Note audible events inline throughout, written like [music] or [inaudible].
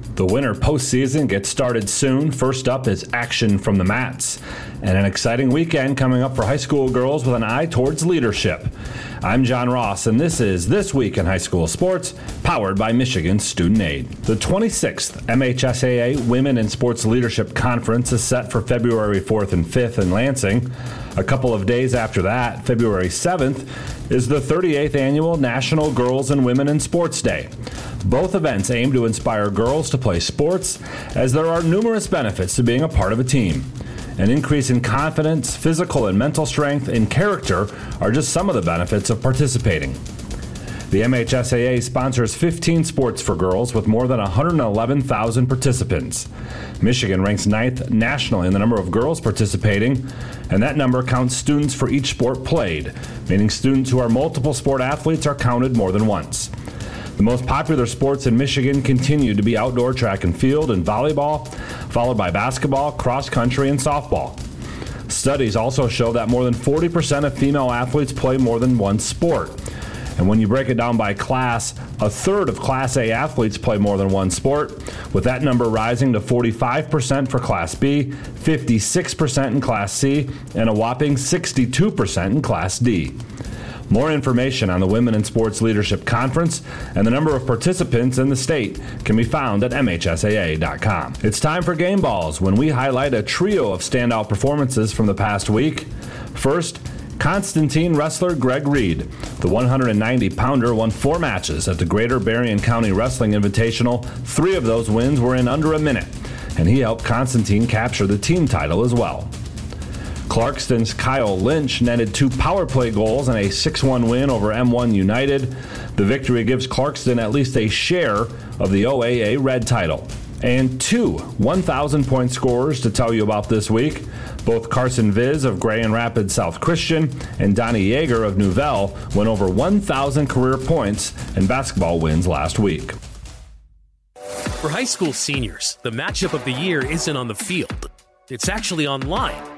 The winter postseason gets started soon. First up is action from the mats, and an exciting weekend coming up for high school girls with an eye towards leadership. I'm John Ross, and this is This Week in High School Sports, powered by Michigan Student Aid. The 26th MHSAA Women in Sports Leadership Conference is set for February 4th and 5th in Lansing. A couple of days after that, February 7th, is the 38th annual National Girls and Women in Sports Day. Both events aim to inspire girls to play sports, as there are numerous benefits to being a part of a team. An increase in confidence, physical and mental strength, and character are just some of the benefits of participating. The MHSAA sponsors 15 sports for girls with more than 111,000 participants. Michigan ranks ninth nationally in the number of girls participating, and that number counts students for each sport played, meaning students who are multiple sport athletes are counted more than once. The most popular sports in Michigan continue to be outdoor track and field and volleyball, followed by basketball, cross country, and softball. Studies also show that more than 40% of female athletes play more than one sport. And when you break it down by class, a third of Class A athletes play more than one sport, with that number rising to 45% for Class B, 56% in Class C, and a whopping 62% in Class D. More information on the Women in Sports Leadership Conference and the number of participants in the state can be found at MHSAA.com. It's time for Game Balls when we highlight a trio of standout performances from the past week. First, Constantine wrestler Greg Reed. The 190 pounder won four matches at the Greater Berrien County Wrestling Invitational. Three of those wins were in under a minute, and he helped Constantine capture the team title as well. Clarkston's Kyle Lynch netted two power play goals and a 6 1 win over M1 United. The victory gives Clarkston at least a share of the OAA Red title. And two 1,000 point scorers to tell you about this week. Both Carson Viz of Grand Rapids South Christian and Donnie Yeager of Nouvelle went over 1,000 career points and basketball wins last week. For high school seniors, the matchup of the year isn't on the field, it's actually online.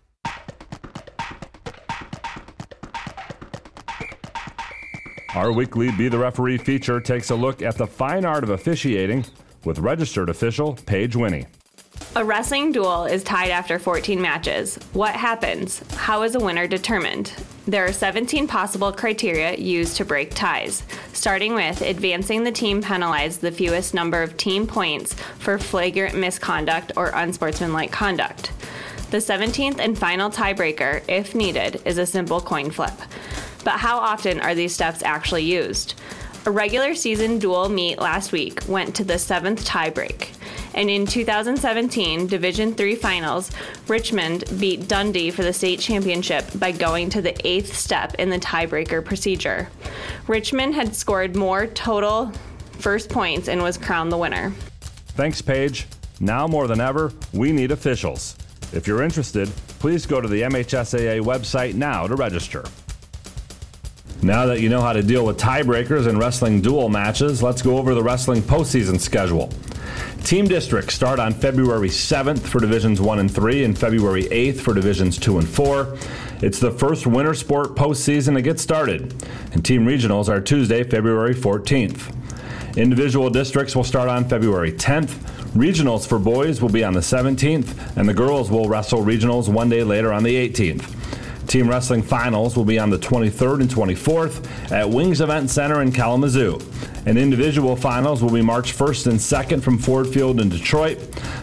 Our weekly Be the Referee feature takes a look at the fine art of officiating with registered official Paige Winnie. A wrestling duel is tied after 14 matches. What happens? How is a winner determined? There are 17 possible criteria used to break ties, starting with advancing the team penalized the fewest number of team points for flagrant misconduct or unsportsmanlike conduct. The 17th and final tiebreaker, if needed, is a simple coin flip. But how often are these steps actually used? A regular season dual meet last week went to the seventh tiebreak. And in 2017 Division III finals, Richmond beat Dundee for the state championship by going to the eighth step in the tiebreaker procedure. Richmond had scored more total first points and was crowned the winner. Thanks, Paige. Now more than ever, we need officials. If you're interested, please go to the MHSAA website now to register. Now that you know how to deal with tiebreakers and wrestling dual matches, let's go over the wrestling postseason schedule. Team districts start on February 7th for Divisions 1 and 3 and February 8th for Divisions 2 and 4. It's the first winter sport postseason to get started, and team regionals are Tuesday, February 14th. Individual districts will start on February 10th. Regionals for boys will be on the 17th, and the girls will wrestle regionals one day later on the 18th. Team Wrestling Finals will be on the 23rd and 24th at Wings Event Center in Kalamazoo. And individual finals will be March 1st and 2nd from Ford Field in Detroit.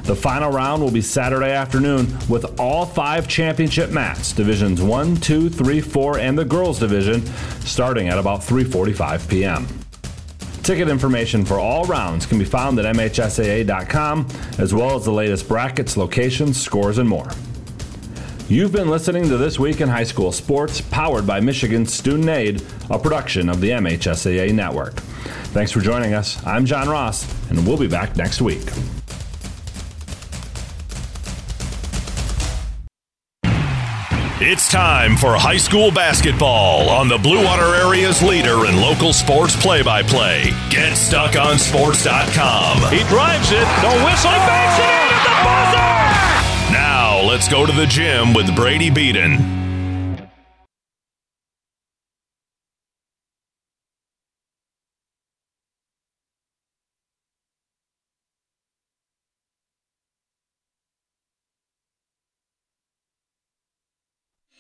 The final round will be Saturday afternoon with all five championship mats, divisions 1, 2, 3, 4, and the girls division, starting at about 3:45 p.m. Ticket information for all rounds can be found at MHSAA.com, as well as the latest brackets, locations, scores, and more. You've been listening to This Week in High School Sports, powered by Michigan Student Aid, a production of the MHSAA Network. Thanks for joining us. I'm John Ross, and we'll be back next week. It's time for high school basketball on the Blue Water Area's leader in local sports play by play. GetStuckOnSports.com. He drives it, no whistle, he banks it in at the buzzer! Let's go to the gym with Brady Beaton.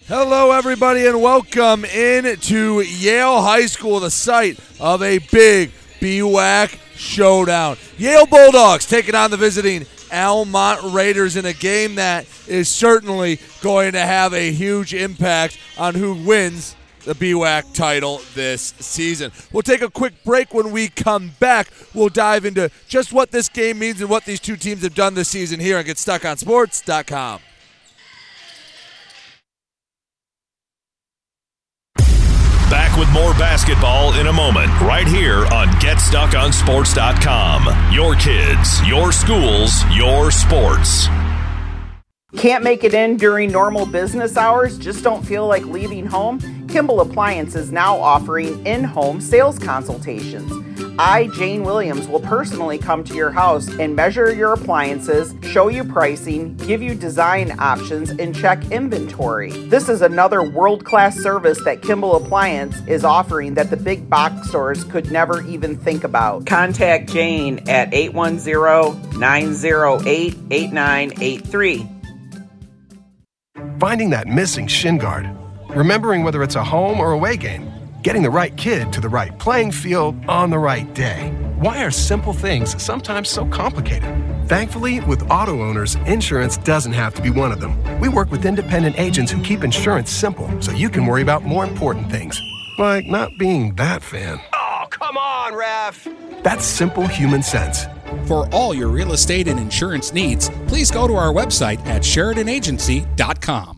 Hello, everybody, and welcome in to Yale High School, the site of a big BWAC showdown. Yale Bulldogs taking on the visiting Almont Raiders in a game that is certainly going to have a huge impact on who wins the BWAC title this season. We'll take a quick break when we come back. We'll dive into just what this game means and what these two teams have done this season here on GetStuckOnSports.com. Back with more basketball in a moment, right here on GetStuckOnSports.com. Your kids, your schools, your sports. Can't make it in during normal business hours? Just don't feel like leaving home? Kimball Appliance is now offering in home sales consultations. I, Jane Williams, will personally come to your house and measure your appliances, show you pricing, give you design options, and check inventory. This is another world class service that Kimball Appliance is offering that the big box stores could never even think about. Contact Jane at 810 908 8983. Finding that missing shin guard, remembering whether it's a home or away game, getting the right kid to the right playing field on the right day. Why are simple things sometimes so complicated? Thankfully, with auto owners, insurance doesn't have to be one of them. We work with independent agents who keep insurance simple so you can worry about more important things, like not being that fan. Oh, come on, ref! That's simple human sense. For all your real estate and insurance needs, please go to our website at SheridanAgency.com.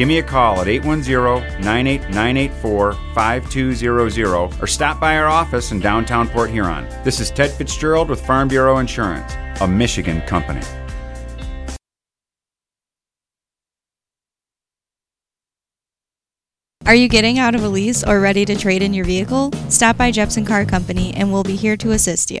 Give me a call at 810-98984-5200 or stop by our office in downtown Port Huron. This is Ted Fitzgerald with Farm Bureau Insurance, a Michigan company. Are you getting out of a lease or ready to trade in your vehicle? Stop by Jepson Car Company and we'll be here to assist you.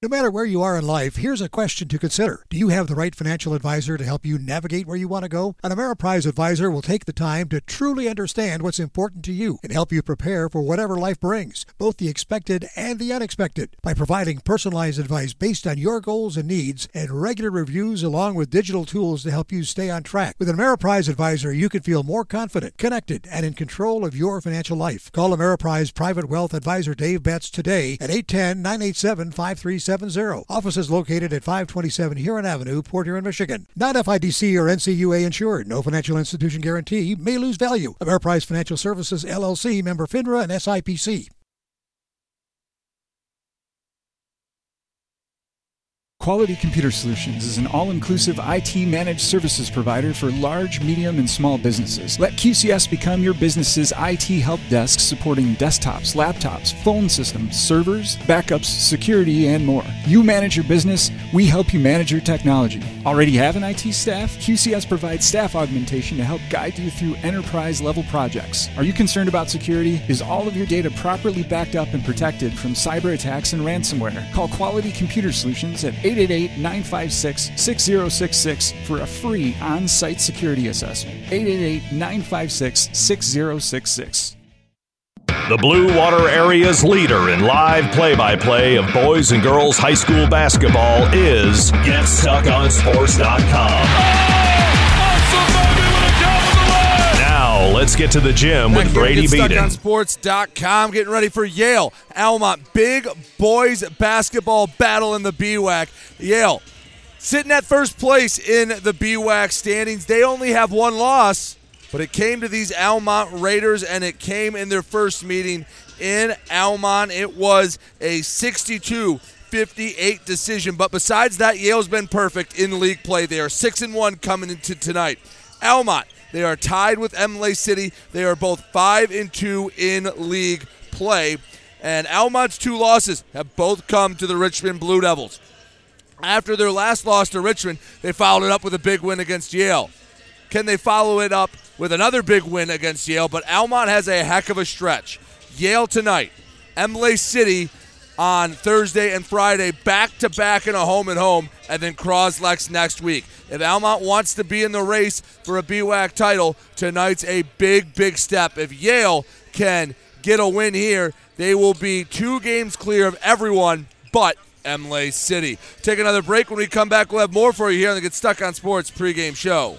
No matter where you are in life, here's a question to consider. Do you have the right financial advisor to help you navigate where you want to go? An Ameriprise advisor will take the time to truly understand what's important to you and help you prepare for whatever life brings, both the expected and the unexpected. By providing personalized advice based on your goals and needs and regular reviews along with digital tools to help you stay on track. With an Ameriprise advisor, you can feel more confident, connected, and in control of your financial life. Call Ameriprise Private Wealth Advisor Dave Betts today at 810 987 537 office is located at 527 Huron Avenue, Port Huron, Michigan. Not FDIC or NCUA insured. No financial institution guarantee. May lose value. Ameriprise Financial Services, LLC, member FINRA and SIPC. Quality Computer Solutions is an all inclusive IT managed services provider for large, medium, and small businesses. Let QCS become your business's IT help desk supporting desktops, laptops, phone systems, servers, backups, security, and more. You manage your business, we help you manage your technology. Already have an IT staff? QCS provides staff augmentation to help guide you through enterprise level projects. Are you concerned about security? Is all of your data properly backed up and protected from cyber attacks and ransomware? Call Quality Computer Solutions at 888 956 6066 for a free on site security assessment. 888 956 6066. The Blue Water Area's leader in live play by play of boys and girls high school basketball is GetStuckOnSports.com. let's get to the gym with Brady Beaton. StuckOnSports.com getting ready for Yale. Almont, big boys basketball battle in the BWAC. Yale sitting at first place in the BWAC standings. They only have one loss, but it came to these Almont Raiders, and it came in their first meeting in Almont. It was a 62 58 decision. But besides that, Yale's been perfect in league play. They are 6 and 1 coming into tonight. Almont, they are tied with Imlay City. They are both 5 and 2 in league play. And Almont's two losses have both come to the Richmond Blue Devils. After their last loss to Richmond, they followed it up with a big win against Yale. Can they follow it up with another big win against Yale? But Almont has a heck of a stretch. Yale tonight, Imlay City on Thursday and Friday, back to back in a home and home, and then Croslex next week. If Almont wants to be in the race for a BWAC title, tonight's a big, big step. If Yale can get a win here, they will be two games clear of everyone but Imlay City. Take another break. When we come back, we'll have more for you here on the Get Stuck on Sports pregame show.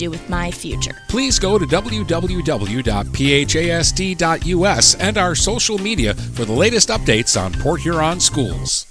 with my future. Please go to www.phasd.us and our social media for the latest updates on Port Huron schools.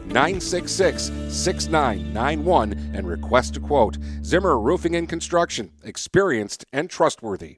966 6991 and request a quote. Zimmer Roofing and Construction experienced and trustworthy.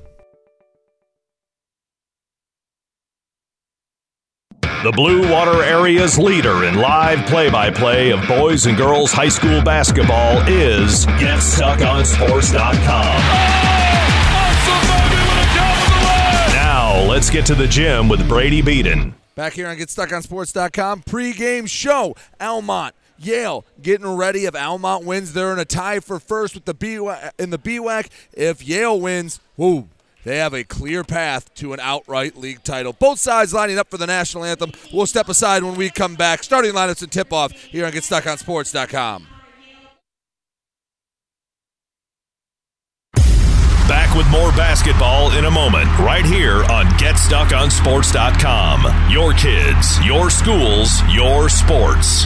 The Blue Water Area's leader in live play by play of boys and girls high school basketball is GetStuckOnSports.com. Now, let's get to the gym with Brady Beaton. Back here on GetStuckOnSports.com, pregame show. Almont, Yale getting ready. If Almont wins, they're in a tie for first with the BWAC, in the BWAC. If Yale wins, whoo, they have a clear path to an outright league title. Both sides lining up for the national anthem. We'll step aside when we come back. Starting lineups and tip off here on GetStuckOnSports.com. Back with more basketball in a moment, right here on GetStuckOnSports.com. Your kids, your schools, your sports.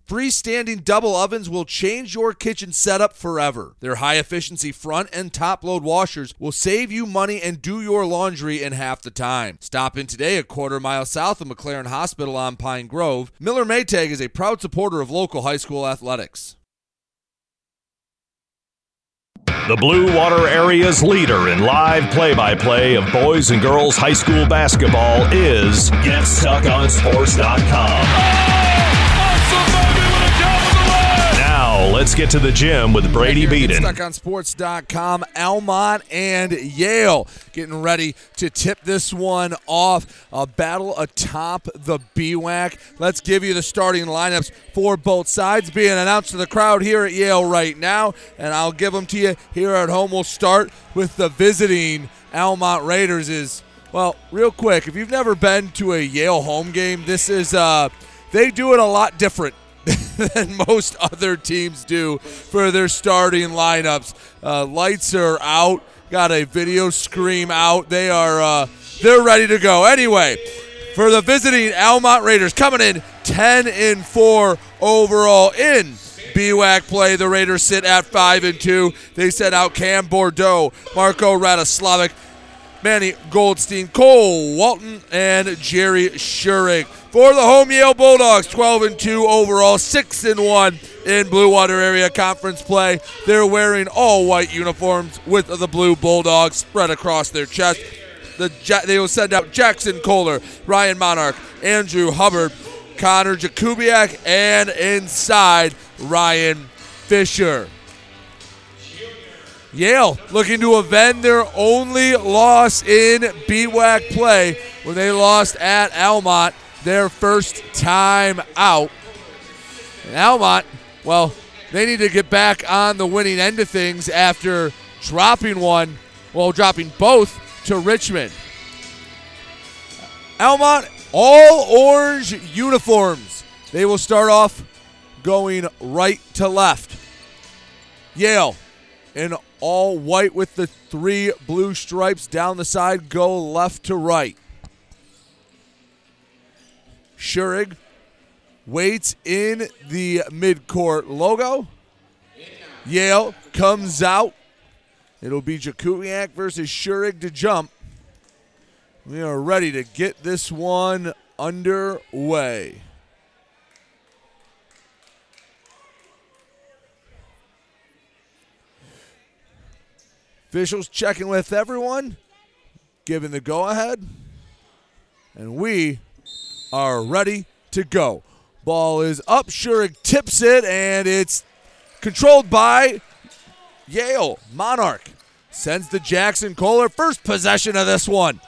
Freestanding double ovens will change your kitchen setup forever. Their high efficiency front and top load washers will save you money and do your laundry in half the time. Stop in today a quarter mile south of McLaren Hospital on Pine Grove. Miller Maytag is a proud supporter of local high school athletics. The Blue Water Area's leader in live play by play of boys and girls high school basketball is GetStuckOnSports.com. Now, let's get to the gym with Brady Beaton. StuckOnSports.com, Almont and Yale getting ready to tip this one off. A battle atop the BWAC. Let's give you the starting lineups for both sides being announced to the crowd here at Yale right now, and I'll give them to you here at home. We'll start with the visiting Almont Raiders. Is well, real quick, if you've never been to a Yale home game, this is uh, they do it a lot different [laughs] than most other teams do for their starting lineups. Uh, lights are out. Got a video screen out. They are uh, they're ready to go. Anyway, for the visiting Almont Raiders coming in 10 and 4 overall in BWAC play. The Raiders sit at 5 and 2. They set out Cam Bordeaux, Marco Radoslavic, Manny Goldstein, Cole Walton, and Jerry Schurig. For the home Yale Bulldogs, 12 and 2 overall, 6 and 1 in Blue Water Area Conference play. They're wearing all white uniforms with the blue Bulldogs spread across their chest. The, they will send out Jackson Kohler, Ryan Monarch, Andrew Hubbard, Connor Jakubiak, and inside Ryan Fisher. Yale looking to avenge their only loss in BWAC play when they lost at Almont their first time out. And Almont, well, they need to get back on the winning end of things after dropping one, well, dropping both to Richmond. Almont, all orange uniforms. They will start off going right to left. Yale in all white with the three blue stripes down the side go left to right. Schurig waits in the midcourt logo. Yale comes out. It'll be Jakubiak versus Schurig to jump. We are ready to get this one underway. Officials checking with everyone, giving the go ahead. And we are ready to go. Ball is up. Schurig tips it, and it's controlled by Yale. Monarch sends the Jackson Kohler. First possession of this one.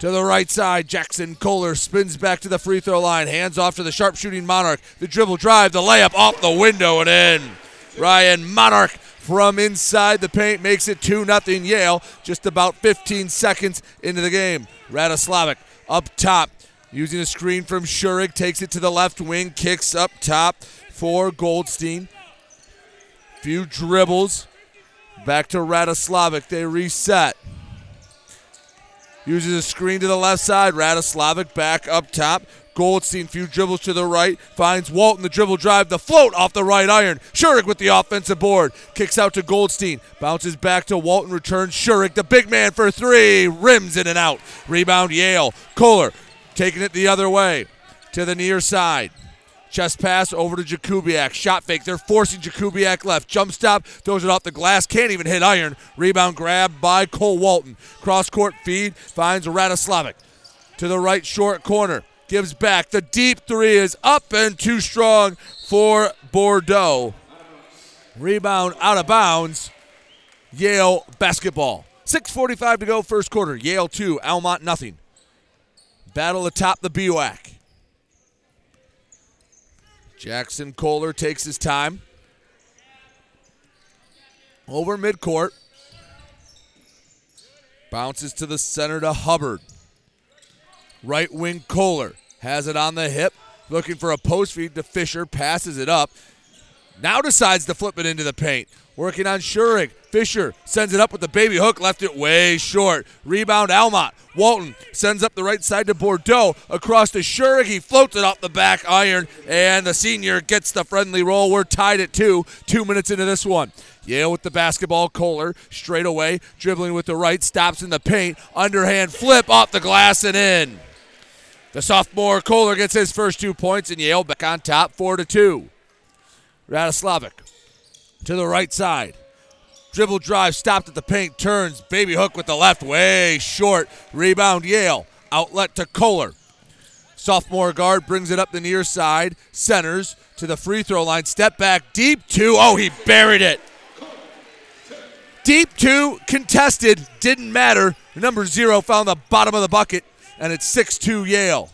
To the right side, Jackson Kohler spins back to the free throw line. Hands off to the sharpshooting Monarch. The dribble drive, the layup off the window and in. Ryan Monarch from inside the paint makes it 2 0 Yale just about 15 seconds into the game. Radoslavic up top using a screen from Schurig, takes it to the left wing, kicks up top for Goldstein. Few dribbles. Back to Radoslavic. They reset. Uses a screen to the left side. Radoslavic back up top. Goldstein, few dribbles to the right, finds Walton, the dribble drive, the float off the right iron. Schurig with the offensive board, kicks out to Goldstein, bounces back to Walton, returns Schurig, the big man for three, rims in and out. Rebound Yale. Kohler taking it the other way to the near side. Chest pass over to Jakubiak. Shot fake. They're forcing Jakubiak left. Jump stop. Throws it off the glass. Can't even hit iron. Rebound grab by Cole Walton. Cross court feed. Finds Radoslavic. To the right short corner. gives back. The deep three is up and too strong for Bordeaux. Rebound out of bounds. Yale basketball. 6.45 to go, first quarter. Yale 2, Almont nothing. Battle atop the BWAC. Jackson Kohler takes his time. Over midcourt. Bounces to the center to Hubbard. Right wing Kohler has it on the hip. Looking for a post feed to Fisher. Passes it up. Now decides to flip it into the paint. Working on Schurig. Fisher sends it up with the baby hook, left it way short. Rebound Almont. Walton sends up the right side to Bordeaux. Across to Schurig. He floats it off the back iron, and the senior gets the friendly roll. We're tied at two. Two minutes into this one. Yale with the basketball. Kohler straight away, dribbling with the right, stops in the paint. Underhand flip off the glass and in. The sophomore Kohler gets his first two points, and Yale back on top, four to two. Radoslavic to the right side. Dribble drive, stopped at the paint, turns, baby hook with the left, way short. Rebound Yale. Outlet to Kohler. Sophomore guard brings it up the near side, centers to the free throw line, step back, deep two. Oh, he buried it. Deep two, contested, didn't matter. Number zero found the bottom of the bucket, and it's 6 2 Yale.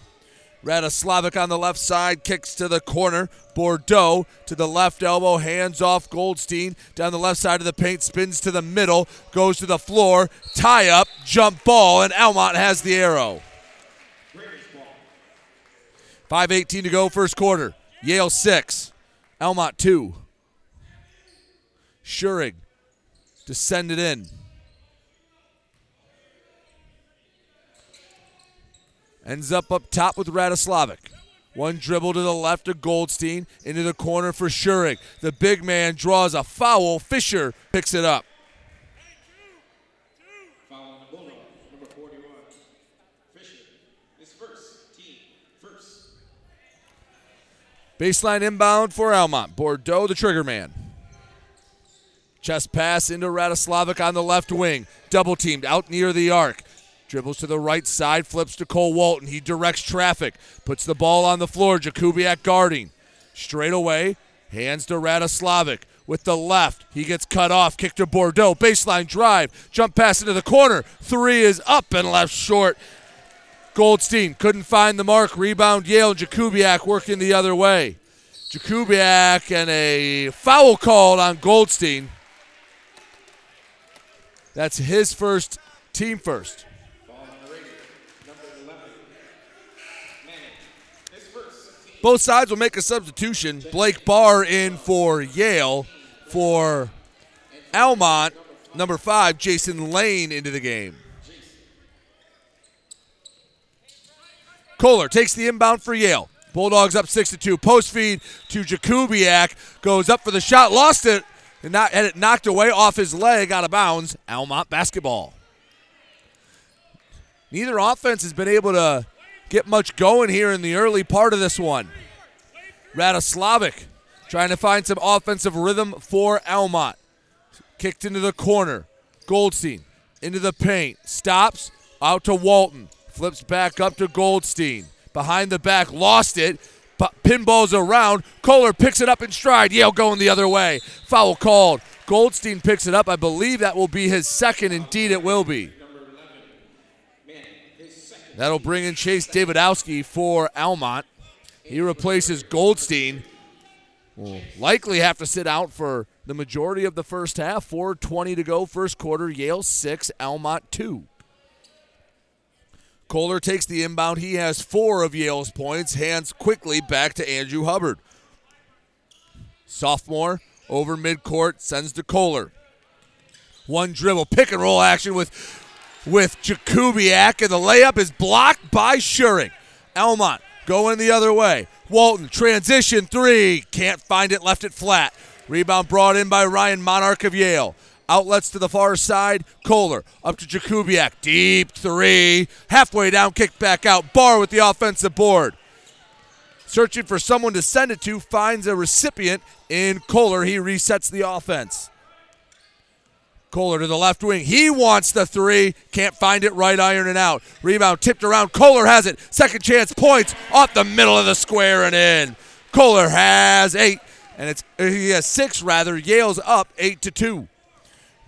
Radoslavic on the left side kicks to the corner. Bordeaux to the left elbow, hands off Goldstein. Down the left side of the paint, spins to the middle, goes to the floor, tie up, jump ball, and Almont has the arrow. 5.18 to go, first quarter. Yale 6, Almont 2. Schurig to send it in. Ends up up top with Radoslavic. One dribble to the left of Goldstein into the corner for Schurig. The big man draws a foul. Fisher picks it up. Baseline inbound for Almont. Bordeaux, the trigger man. Chest pass into Radoslavic on the left wing. Double teamed out near the arc. Dribbles to the right side, flips to Cole Walton. He directs traffic, puts the ball on the floor. Jakubiak guarding. Straight away, hands to Radoslavic with the left. He gets cut off. Kick to Bordeaux. Baseline drive. Jump pass into the corner. Three is up and left short. Goldstein couldn't find the mark. Rebound Yale. Jakubiak working the other way. Jakubiak and a foul called on Goldstein. That's his first, team first. Both sides will make a substitution. Blake Barr in for Yale. For Almont, number five, Jason Lane into the game. Kohler takes the inbound for Yale. Bulldogs up six to two. Post feed to Jakubiak goes up for the shot, lost it, and not, had it knocked away off his leg out of bounds. Almont basketball. Neither offense has been able to get much going here in the early part of this one. Radoslavic trying to find some offensive rhythm for Almont. Kicked into the corner. Goldstein into the paint. Stops. Out to Walton. Flips back up to Goldstein. Behind the back. Lost it. But pinballs around. Kohler picks it up in stride. Yale going the other way. Foul called. Goldstein picks it up. I believe that will be his second. Indeed, it will be. That'll bring in Chase Davidowski for Almont. He replaces Goldstein. Will likely have to sit out for the majority of the first half. 4.20 to go, first quarter. Yale 6, Almont 2. Kohler takes the inbound. He has four of Yale's points. Hands quickly back to Andrew Hubbard. Sophomore over midcourt sends to Kohler. One dribble, pick and roll action with with Jakubiak, and the layup is blocked by Schurig. Almont going the other way. Walton, transition three. Can't find it, left it flat. Rebound brought in by Ryan Monarch of Yale. Outlets to the far side. Kohler up to Jakubiak. Deep three. Halfway down, kick back out. Barr with the offensive board. Searching for someone to send it to, finds a recipient in Kohler. He resets the offense. Kohler to the left wing. He wants the three. Can't find it right iron and out. Rebound tipped around. Kohler has it. Second chance points off the middle of the square and in. Kohler has eight. And it's uh, he has six rather. Yale's up eight to two.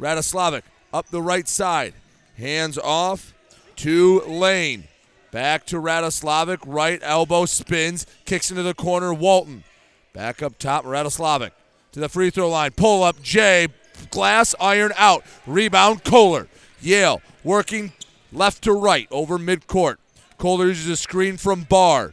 Radoslavic up the right side. Hands off to Lane. Back to Radoslavic. Right elbow spins. Kicks into the corner. Walton. Back up top. Radoslavic to the free throw line. Pull up. Jay. Glass iron out. Rebound. Kohler. Yale working left to right over midcourt. Kohler uses a screen from Barr.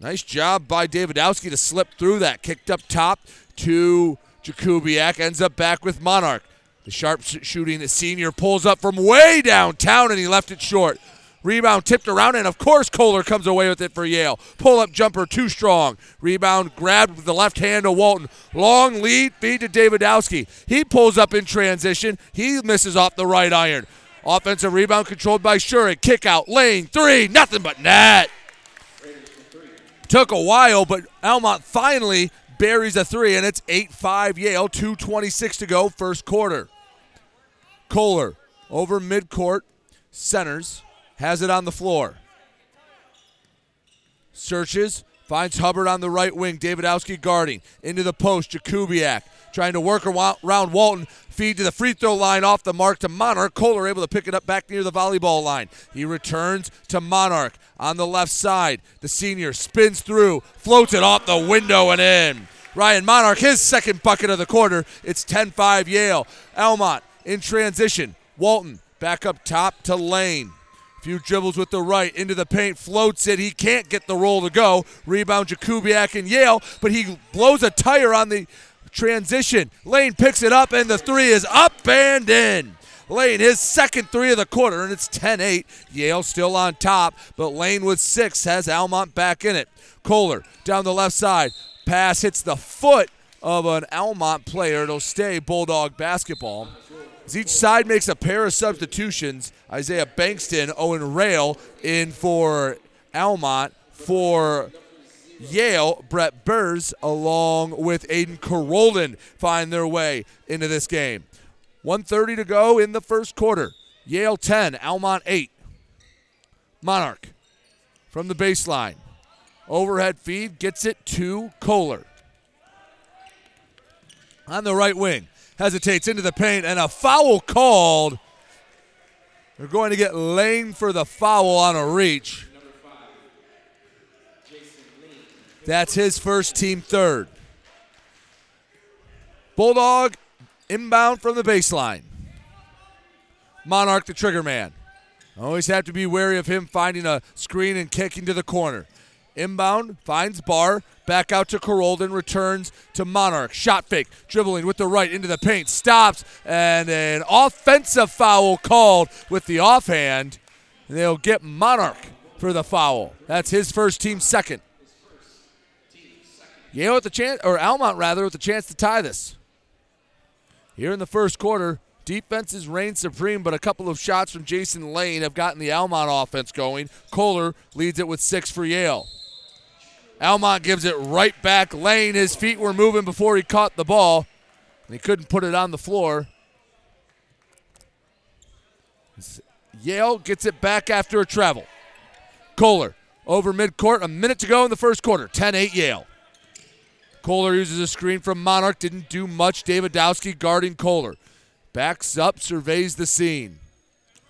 Nice job by Davidowski to slip through that. Kicked up top to Jakubiak. Ends up back with Monarch. The sharp shooting the senior pulls up from way downtown and he left it short. Rebound tipped around, and of course Kohler comes away with it for Yale. Pull up jumper too strong. Rebound grabbed with the left hand of Walton. Long lead feed to Davidowski. He pulls up in transition. He misses off the right iron. Offensive rebound controlled by Shurig. Kick out, lane, three, nothing but net. Took a while, but Almont finally buries a three, and it's 8 5 Yale, 2.26 to go, first quarter. Kohler over midcourt, centers, has it on the floor. Searches, finds Hubbard on the right wing. Davidowski guarding. Into the post, Jakubiak trying to work around Walton. Feed to the free throw line off the mark to Monarch. Kohler able to pick it up back near the volleyball line. He returns to Monarch on the left side. The senior spins through, floats it off the window and in. Ryan Monarch, his second bucket of the quarter. It's 10 5 Yale. Almont in transition. Walton back up top to Lane. Few dribbles with the right into the paint, floats it. He can't get the roll to go. Rebound Jakubiak and Yale, but he blows a tire on the transition. Lane picks it up, and the three is up and in. Lane, his second three of the quarter, and it's 10 8. Yale still on top, but Lane with six has Almont back in it. Kohler down the left side. Pass hits the foot of an Almont player. It'll stay Bulldog basketball. As each side makes a pair of substitutions, Isaiah Bankston, Owen Rail in for Almont. For Yale, Brett Burrs along with Aiden Carolden find their way into this game. 130 to go in the first quarter. Yale 10, Almont 8. Monarch from the baseline. Overhead feed gets it to Kohler. On the right wing hesitates into the paint, and a foul called. They're going to get Lane for the foul on a reach. That's his first team third. Bulldog inbound from the baseline. Monarch, the trigger man. Always have to be wary of him finding a screen and kicking to the corner. Inbound, finds Barr, back out to Carolden, returns to Monarch. Shot fake, dribbling with the right into the paint, stops, and an offensive foul called with the offhand. They'll get Monarch for the foul. That's his first team second. Yale with the chance, or Almont rather, with the chance to tie this. Here in the first quarter, defenses reign supreme, but a couple of shots from Jason Lane have gotten the Almont offense going. Kohler leads it with six for Yale. Almont gives it right back. Lane, his feet were moving before he caught the ball. And he couldn't put it on the floor. Yale gets it back after a travel. Kohler over midcourt. A minute to go in the first quarter. 10 8 Yale. Kohler uses a screen from Monarch. Didn't do much. Davidowski guarding Kohler. Backs up, surveys the scene.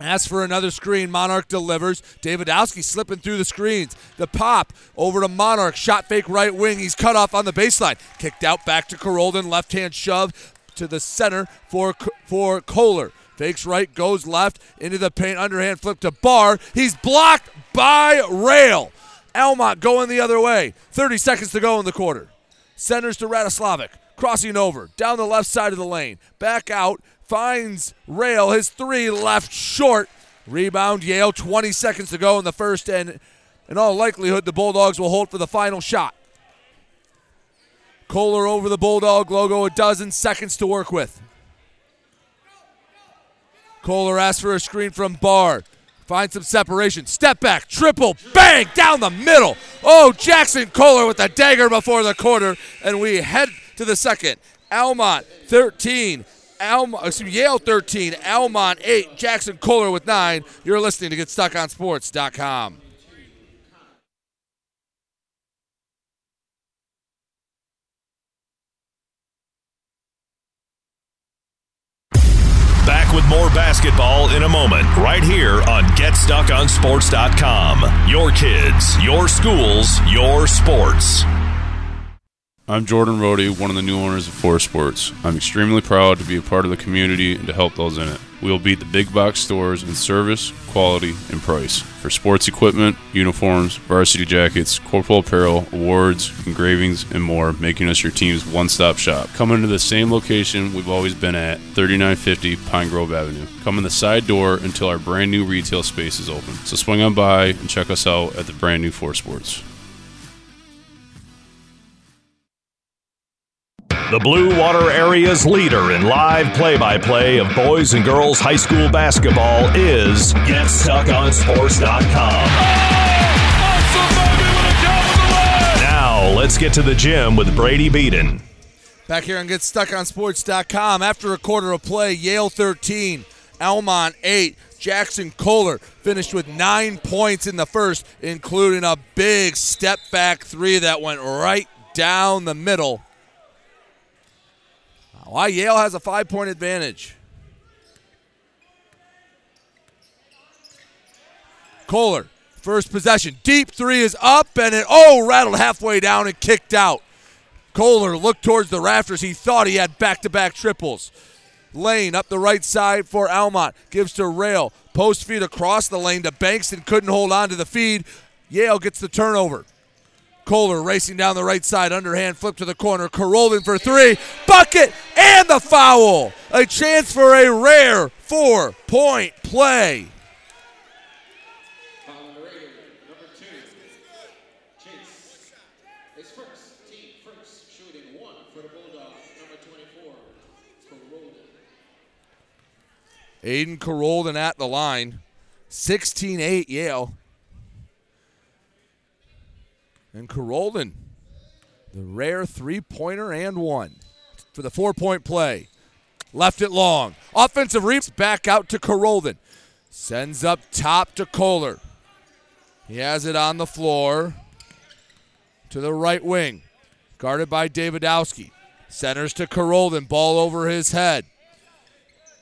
Asks for another screen. Monarch delivers. Davidowski slipping through the screens. The pop over to Monarch. Shot fake right wing. He's cut off on the baseline. Kicked out back to Carolden. Left hand shove to the center for, for Kohler. Fakes right, goes left into the paint. Underhand flip to Barr. He's blocked by Rail. Almont going the other way. 30 seconds to go in the quarter. Centers to Radoslavic. Crossing over. Down the left side of the lane. Back out finds Rail. His three left short. Rebound Yale. 20 seconds to go in the first, and in all likelihood, the Bulldogs will hold for the final shot. Kohler over the Bulldog logo. A dozen seconds to work with. Kohler asks for a screen from Barr. Finds some separation. Step back. Triple. Bang. Down the middle. Oh, Jackson Kohler with a dagger before the quarter. And we head to the second. Almont 13. Alma, uh, excuse me, Yale 13, Almont 8, Jackson Kohler with 9. You're listening to GetStuckOnSports.com. Back with more basketball in a moment, right here on GetStuckOnSports.com. Your kids, your schools, your sports. I'm Jordan Rody, one of the new owners of Forest Sports. I'm extremely proud to be a part of the community and to help those in it. We will beat the big box stores in service, quality, and price. For sports equipment, uniforms, varsity jackets, corporal apparel, awards, engravings, and more, making us your team's one stop shop. Come into the same location we've always been at, 3950 Pine Grove Avenue. Come in the side door until our brand new retail space is open. So swing on by and check us out at the brand new Forest Sports. The Blue Water Area's leader in live play by play of boys and girls high school basketball is GetStuckOnSports.com. Now, let's get to the gym with Brady Beaton. Back here on GetStuckOnSports.com. After a quarter of play, Yale 13, Almont 8. Jackson Kohler finished with nine points in the first, including a big step back three that went right down the middle. Why Yale has a five point advantage. Kohler, first possession. Deep three is up and it, oh, rattled halfway down and kicked out. Kohler looked towards the rafters. He thought he had back to back triples. Lane up the right side for Almont. Gives to Rail. Post feed across the lane to Bankston. Couldn't hold on to the feed. Yale gets the turnover. Kohler racing down the right side, underhand flip to the corner. Karolin for three, bucket, and the foul. A chance for a rare four point play. Aiden Karolin at the line. 16 8 Yale. And Karolin, the rare three pointer and one for the four point play. Left it long. Offensive reaps back out to Karolin. Sends up top to Kohler. He has it on the floor to the right wing. Guarded by Davidowski. Centers to Karolin. Ball over his head.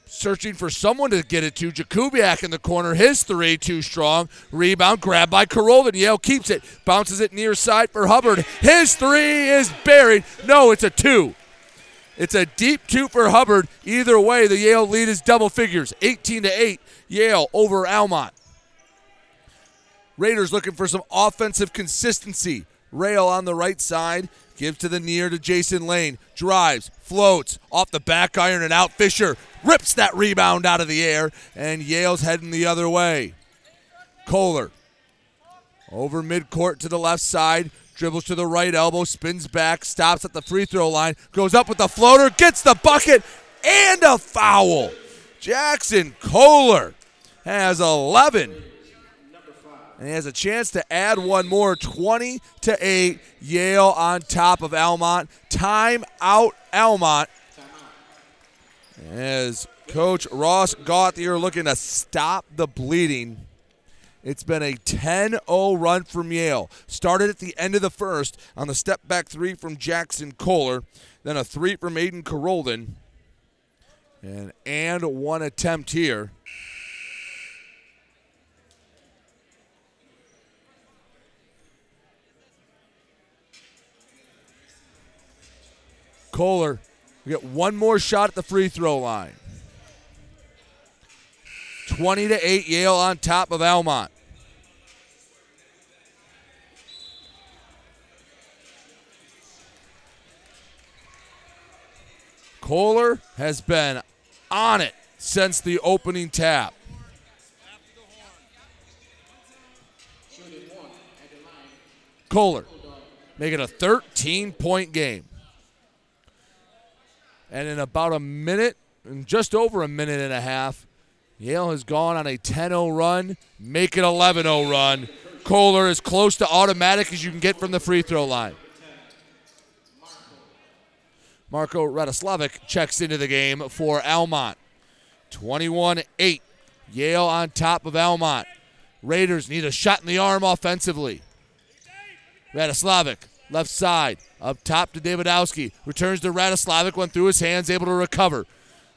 Searching for someone to get it to. Jakubiak in the corner. His three too strong. Rebound grabbed by Karolin. Yale keeps it. Bounces it near side for Hubbard. His three is buried. No, it's a two. It's a deep two for Hubbard. Either way, the Yale lead is double figures. 18 to 8. Yale over Almont. Raiders looking for some offensive consistency. Rail on the right side. Gives to the near to Jason Lane. Drives, floats, off the back iron and out. Fisher rips that rebound out of the air, and Yale's heading the other way. Kohler over midcourt to the left side. Dribbles to the right elbow, spins back, stops at the free throw line, goes up with the floater, gets the bucket, and a foul. Jackson Kohler has 11 and he has a chance to add one more 20 to 8 yale on top of almont. Time out almont. As coach ross gauthier looking to stop the bleeding it's been a 10-0 run from yale. Started at the end of the first on the step back three from jackson kohler then a three from aiden Carolden. and and one attempt here Kohler, we get one more shot at the free throw line. 20 to 8 Yale on top of Almont. Kohler has been on it since the opening tap. Kohler making a 13 point game. And in about a minute, just over a minute and a half, Yale has gone on a 10 0 run, make it 11 0 run. Kohler is close to automatic as you can get from the free throw line. Marco Radoslavic checks into the game for Almont. 21 8. Yale on top of Almont. Raiders need a shot in the arm offensively. Radoslavic, left side, up top to Davidowski. Returns to Radoslavic, went through his hands, able to recover.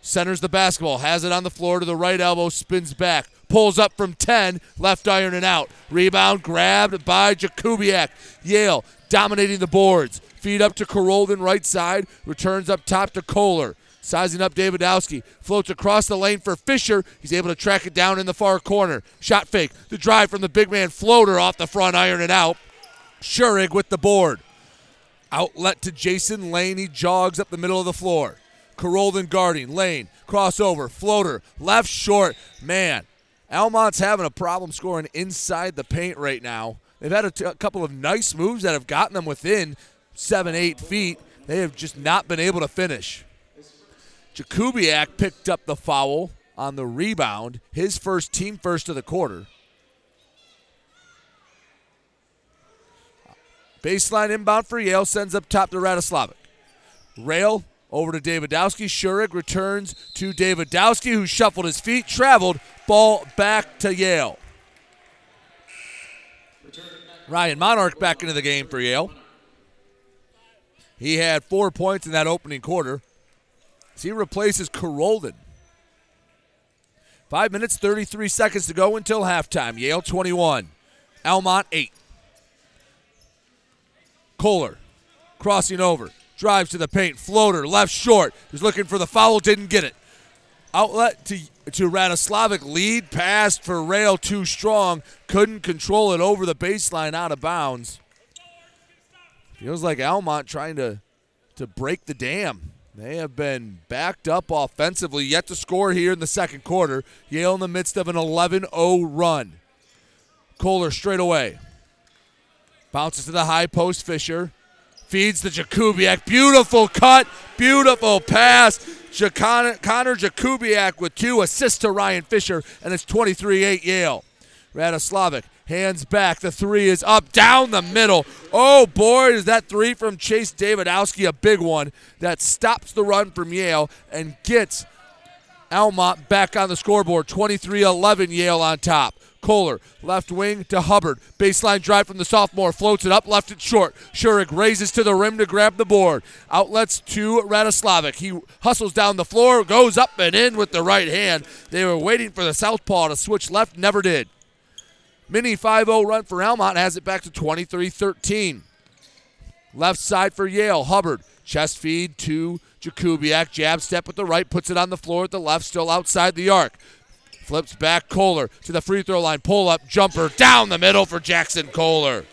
Centers the basketball, has it on the floor to the right elbow, spins back, pulls up from 10, left iron and out. Rebound grabbed by Jakubiak. Yale dominating the boards. Feed up to Karolden, right side, returns up top to Kohler. Sizing up Davidowski. Floats across the lane for Fisher. He's able to track it down in the far corner. Shot fake. The drive from the big man floater off the front iron and out. Schurig with the board. Outlet to Jason Lane. He jogs up the middle of the floor. Karolden guarding. Lane. Crossover. Floater. Left short. Man, Almont's having a problem scoring inside the paint right now. They've had a, t- a couple of nice moves that have gotten them within seven, eight feet. They have just not been able to finish. Jakubiak picked up the foul on the rebound, his first team first of the quarter. Baseline inbound for Yale sends up top to Radoslavic. Rail over to Davidowski. Schurig returns to Davidowski, who shuffled his feet, traveled, ball back to Yale. Ryan Monarch back into the game for Yale. He had four points in that opening quarter. As he replaces Karolden. Five minutes, 33 seconds to go until halftime. Yale 21, Almont 8. Kohler crossing over, drives to the paint, floater, left short. He's looking for the foul, didn't get it. Outlet to to Radoslavic, lead pass for Rail too strong, couldn't control it over the baseline out of bounds. Feels like Almont trying to to break the dam. They have been backed up offensively, yet to score here in the second quarter. Yale in the midst of an 11 0 run. Kohler straight away. Bounces to the high post, Fisher. Feeds the Jakubiak. Beautiful cut. Beautiful pass. Connor, Connor Jakubiak with two assists to Ryan Fisher, and it's 23 8 Yale. Radoslavic hands back. The three is up down the middle. Oh boy, is that three from Chase Davidowski a big one that stops the run from Yale and gets Almont back on the scoreboard. 23 11 Yale on top. Kohler, left wing to Hubbard. Baseline drive from the sophomore. Floats it up, left it short. Schurig raises to the rim to grab the board. Outlets to Radoslavic. He hustles down the floor, goes up and in with the right hand. They were waiting for the southpaw to switch left, never did. Mini 5 0 run for Almont has it back to 23 13. Left side for Yale. Hubbard. Chest feed to Jakubiak. Jab step with the right. Puts it on the floor at the left. Still outside the arc. Flips back Kohler to the free throw line. Pull up jumper down the middle for Jackson Kohler.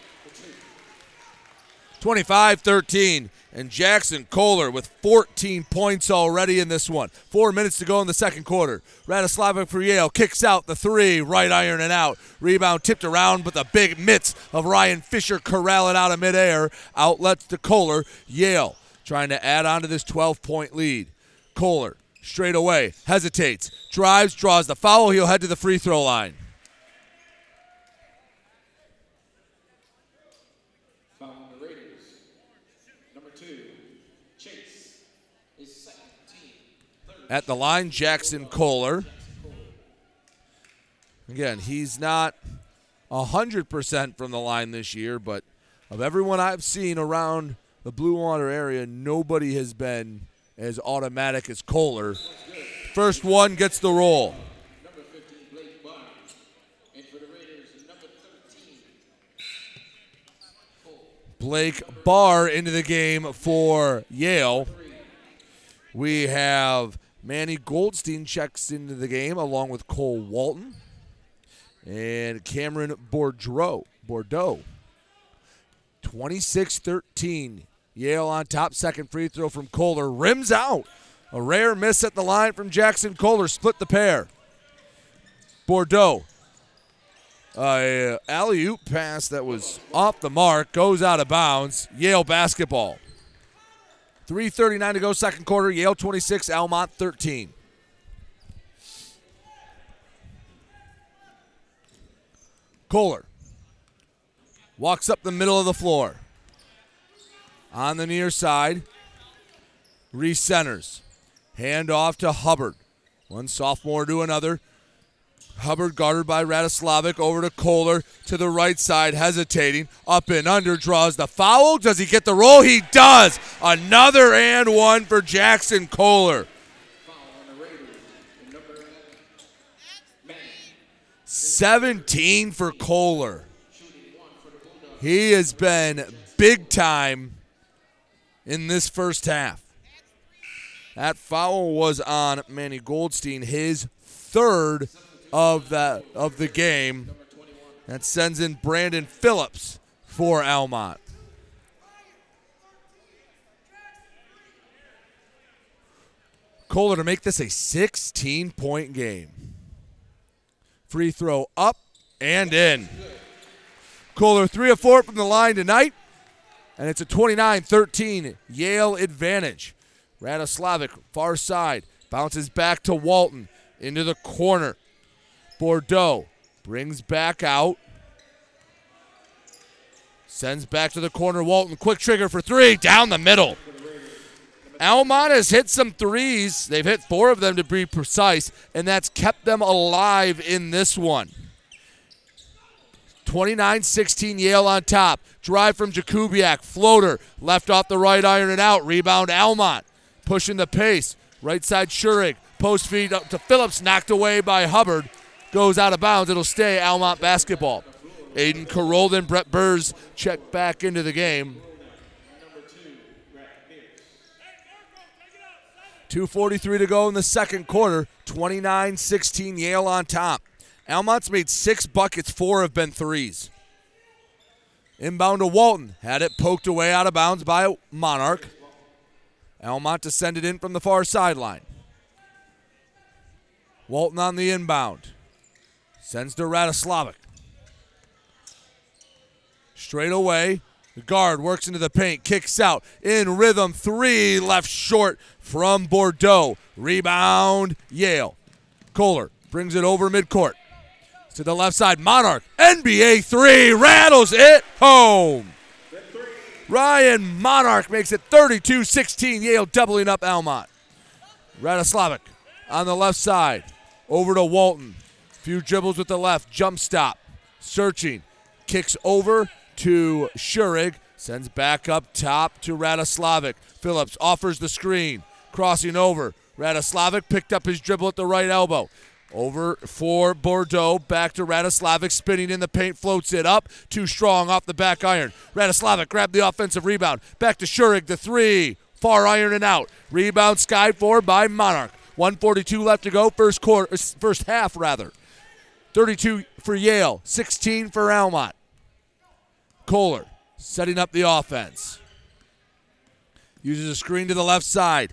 25 13. And Jackson Kohler with 14 points already in this one. Four minutes to go in the second quarter. Radoslavic for Yale kicks out the three, right iron and out. Rebound tipped around, but the big mitts of Ryan Fisher corral it out of midair. Outlets to Kohler. Yale trying to add on to this 12 point lead. Kohler straight away hesitates, drives, draws the foul. He'll head to the free throw line. At the line, Jackson Kohler. Again, he's not 100% from the line this year, but of everyone I've seen around the Blue Water area, nobody has been as automatic as Kohler. First one gets the roll. Blake Barr into the game for Yale. We have Manny Goldstein checks into the game along with Cole Walton and Cameron Bordeaux. Bordeaux. 26 13. Yale on top. Second free throw from Kohler. Rims out. A rare miss at the line from Jackson Kohler. Split the pair. Bordeaux. Uh, alley oop pass that was off the mark. Goes out of bounds. Yale basketball. 3.39 to go, second quarter. Yale 26, Almont 13. Kohler walks up the middle of the floor. On the near side, Recenters. Hand off to Hubbard. One sophomore to another. Hubbard guarded by Radoslavic over to Kohler to the right side, hesitating. Up and under, draws the foul. Does he get the roll? He does. Another and one for Jackson Kohler. 17 for Kohler. He has been big time in this first half. That foul was on Manny Goldstein, his third of the of the game. That sends in Brandon Phillips for Almont. Kohler to make this a 16 point game. Free throw up and in. Kohler 3 of 4 from the line tonight. And it's a 29 13 Yale advantage. Radoslavic, far side, bounces back to Walton into the corner. Bordeaux brings back out. Sends back to the corner. Walton, quick trigger for three, down the middle. Almont has hit some threes. They've hit four of them to be precise, and that's kept them alive in this one. 29 16 Yale on top. Drive from Jakubiak. Floater. Left off the right iron and out. Rebound Almont. Pushing the pace. Right side Schurig. Post feed up to Phillips. Knocked away by Hubbard. Goes out of bounds. It'll stay Almont basketball. Aiden Carroll and Brett Burrs check back into the game. 2.43 to go in the second quarter. 29 16 Yale on top. Almont's made six buckets, four have been threes. Inbound to Walton. Had it poked away out of bounds by Monarch. Almont descended in from the far sideline. Walton on the inbound. Sends to Radoslavic. Straight away. The guard works into the paint, kicks out in rhythm. Three left short from Bordeaux. Rebound, Yale. Kohler brings it over midcourt to the left side. Monarch, NBA three, rattles it home. Ryan Monarch makes it 32 16. Yale doubling up Almont. Radoslavic on the left side. Over to Walton. Few dribbles with the left. Jump stop. Searching. Kicks over to Schurig. Sends back up top to Radoslavic. Phillips offers the screen. Crossing over. Radoslavic picked up his dribble at the right elbow. Over for Bordeaux. Back to Radoslavic. Spinning in the paint. Floats it up. Too strong off the back iron. Radoslavic grabbed the offensive rebound. Back to Schurig. The three. Far iron and out. Rebound sky four by Monarch. 142 left to go. First quarter. First half rather. 32 for Yale. 16 for Almont. Kohler setting up the offense. Uses a screen to the left side.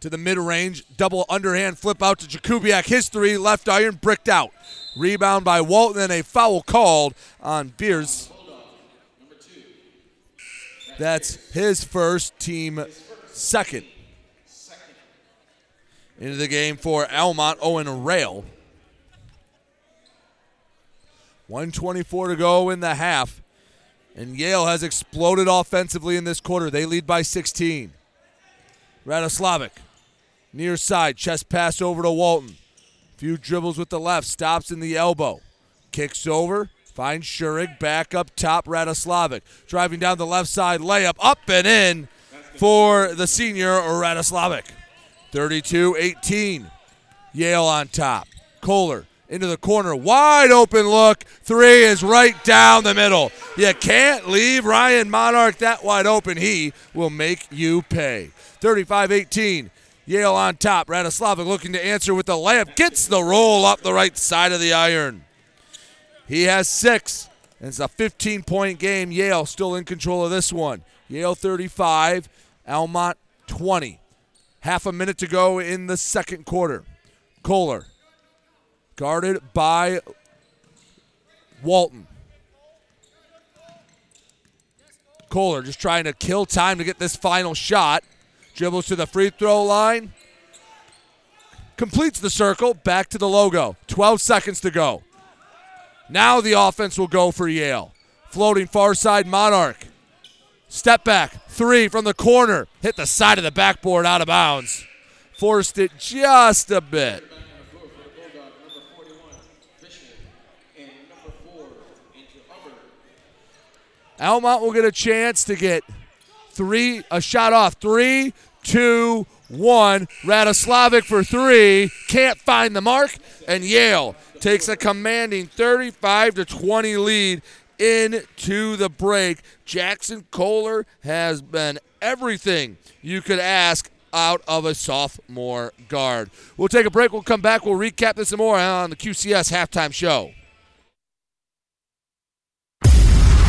To the mid range. Double underhand flip out to Jakubiak. His three. Left iron bricked out. Rebound by Walton and a foul called on Beers. That's his first, team second. Into the game for Almont, Owen Rail. 124 to go in the half. And Yale has exploded offensively in this quarter. They lead by 16. Radoslavic, near side, chest pass over to Walton. Few dribbles with the left, stops in the elbow. Kicks over, finds Schurig back up top. Radoslavic driving down the left side, layup up and in for the senior Radoslavic. 32 18. Yale on top. Kohler into the corner. Wide open look. Three is right down the middle. You can't leave Ryan Monarch that wide open. He will make you pay. 35 18. Yale on top. Radoslavic looking to answer with the layup. Gets the roll up the right side of the iron. He has six. And it's a 15 point game. Yale still in control of this one. Yale 35, Almont 20. Half a minute to go in the second quarter. Kohler guarded by Walton. Kohler just trying to kill time to get this final shot. Dribbles to the free throw line. Completes the circle. Back to the logo. 12 seconds to go. Now the offense will go for Yale. Floating far side Monarch. Step back, three from the corner. Hit the side of the backboard out of bounds. Forced it just a bit. Almont will get a chance to get three, a shot off. Three, two, one. Radoslavic for three. Can't find the mark. And Yale takes a commanding 35 to 20 lead into the break. Jackson Kohler has been everything you could ask out of a sophomore guard. We'll take a break. We'll come back. We'll recap this and more on the QCS halftime show.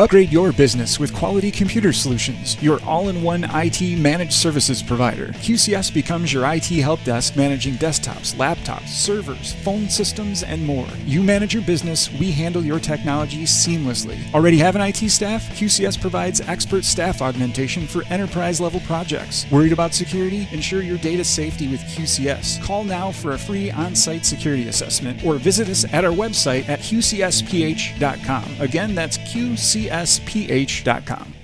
Upgrade your business with quality computer solutions, your all in one IT managed services provider. QCS becomes your IT help desk managing desktops, laptops, servers, phone systems, and more. You manage your business, we handle your technology seamlessly. Already have an IT staff? QCS provides expert staff augmentation for enterprise level projects. Worried about security? Ensure your data safety with QCS. Call now for a free on site security assessment or visit us at our website at qcsph.com. Again, that's QCS csph.com.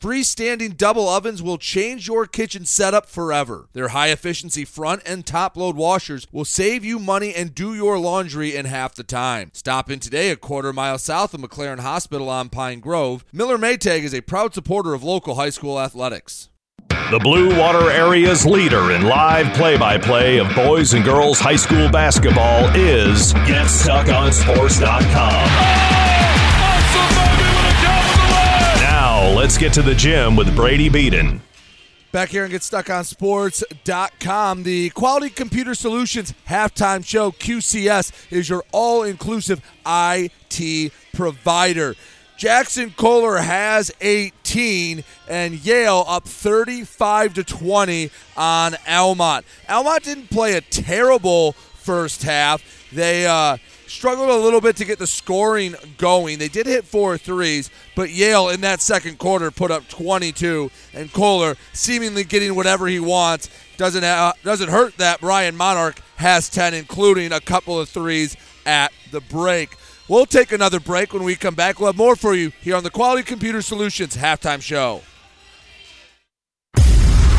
Freestanding double ovens will change your kitchen setup forever. Their high efficiency front and top load washers will save you money and do your laundry in half the time. Stop in today a quarter mile south of McLaren Hospital on Pine Grove. Miller Maytag is a proud supporter of local high school athletics. The Blue Water Area's leader in live play by play of boys and girls high school basketball is GetStuckOnSports.com. Let's get to the gym with Brady Beaton. Back here and get stuck on sports.com. The Quality Computer Solutions halftime show, QCS, is your all inclusive IT provider. Jackson Kohler has 18 and Yale up 35 to 20 on Almont. Almont didn't play a terrible first half. They uh, struggled a little bit to get the scoring going. They did hit four threes, but Yale in that second quarter put up 22, and Kohler seemingly getting whatever he wants. Doesn't doesn't hurt that Ryan Monarch has 10, including a couple of threes at the break. We'll take another break when we come back. We'll have more for you here on the Quality Computer Solutions halftime show.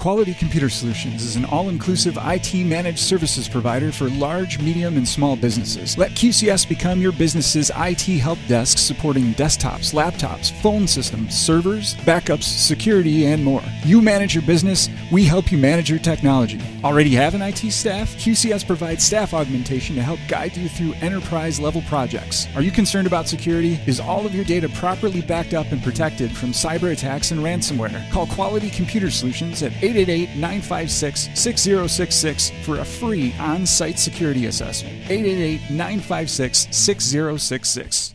Quality Computer Solutions is an all inclusive IT managed services provider for large, medium, and small businesses. Let QCS become your business's IT help desk supporting desktops, laptops, phone systems, servers, backups, security, and more. You manage your business, we help you manage your technology. Already have an IT staff? QCS provides staff augmentation to help guide you through enterprise level projects. Are you concerned about security? Is all of your data properly backed up and protected from cyber attacks and ransomware? Call Quality Computer Solutions at 888 956 6066 for a free on site security assessment. 888 956 6066.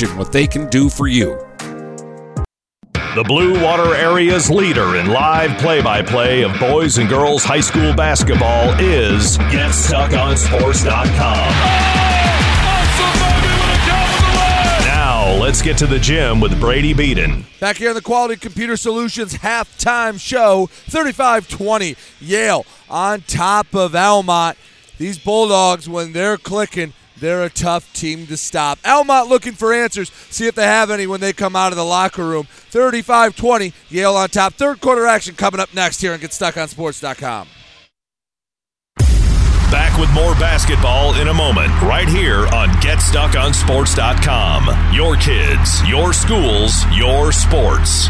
what they can do for you. The Blue Water Area's leader in live play by play of boys and girls high school basketball is GetStuckOnSports.com. Now, let's get to the gym with Brady Beaton. Back here in the Quality Computer Solutions halftime show, 35 20. Yale on top of Almont. These Bulldogs, when they're clicking, they're a tough team to stop. Almont looking for answers. See if they have any when they come out of the locker room. 35 20. Yale on top. Third quarter action coming up next here on GetStuckOnSports.com. Back with more basketball in a moment, right here on GetStuckOnSports.com. Your kids, your schools, your sports.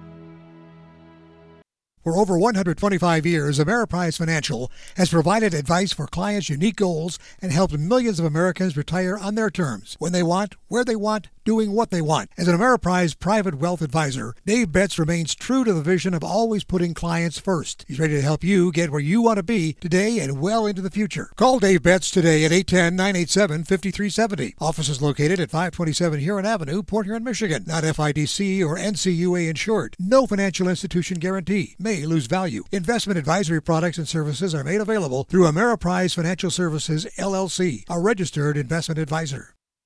For over 125 years, Ameriprise Financial has provided advice for clients' unique goals and helped millions of Americans retire on their terms, when they want, where they want, doing what they want. As an Ameriprise private wealth advisor, Dave Betts remains true to the vision of always putting clients first. He's ready to help you get where you want to be today and well into the future. Call Dave Betts today at 810-987-5370. Office is located at 527 Huron Avenue, Port Huron, Michigan. Not FDIC or NCUA insured. No financial institution guarantee. May lose value. Investment advisory products and services are made available through Ameriprise Financial Services, LLC, a registered investment advisor.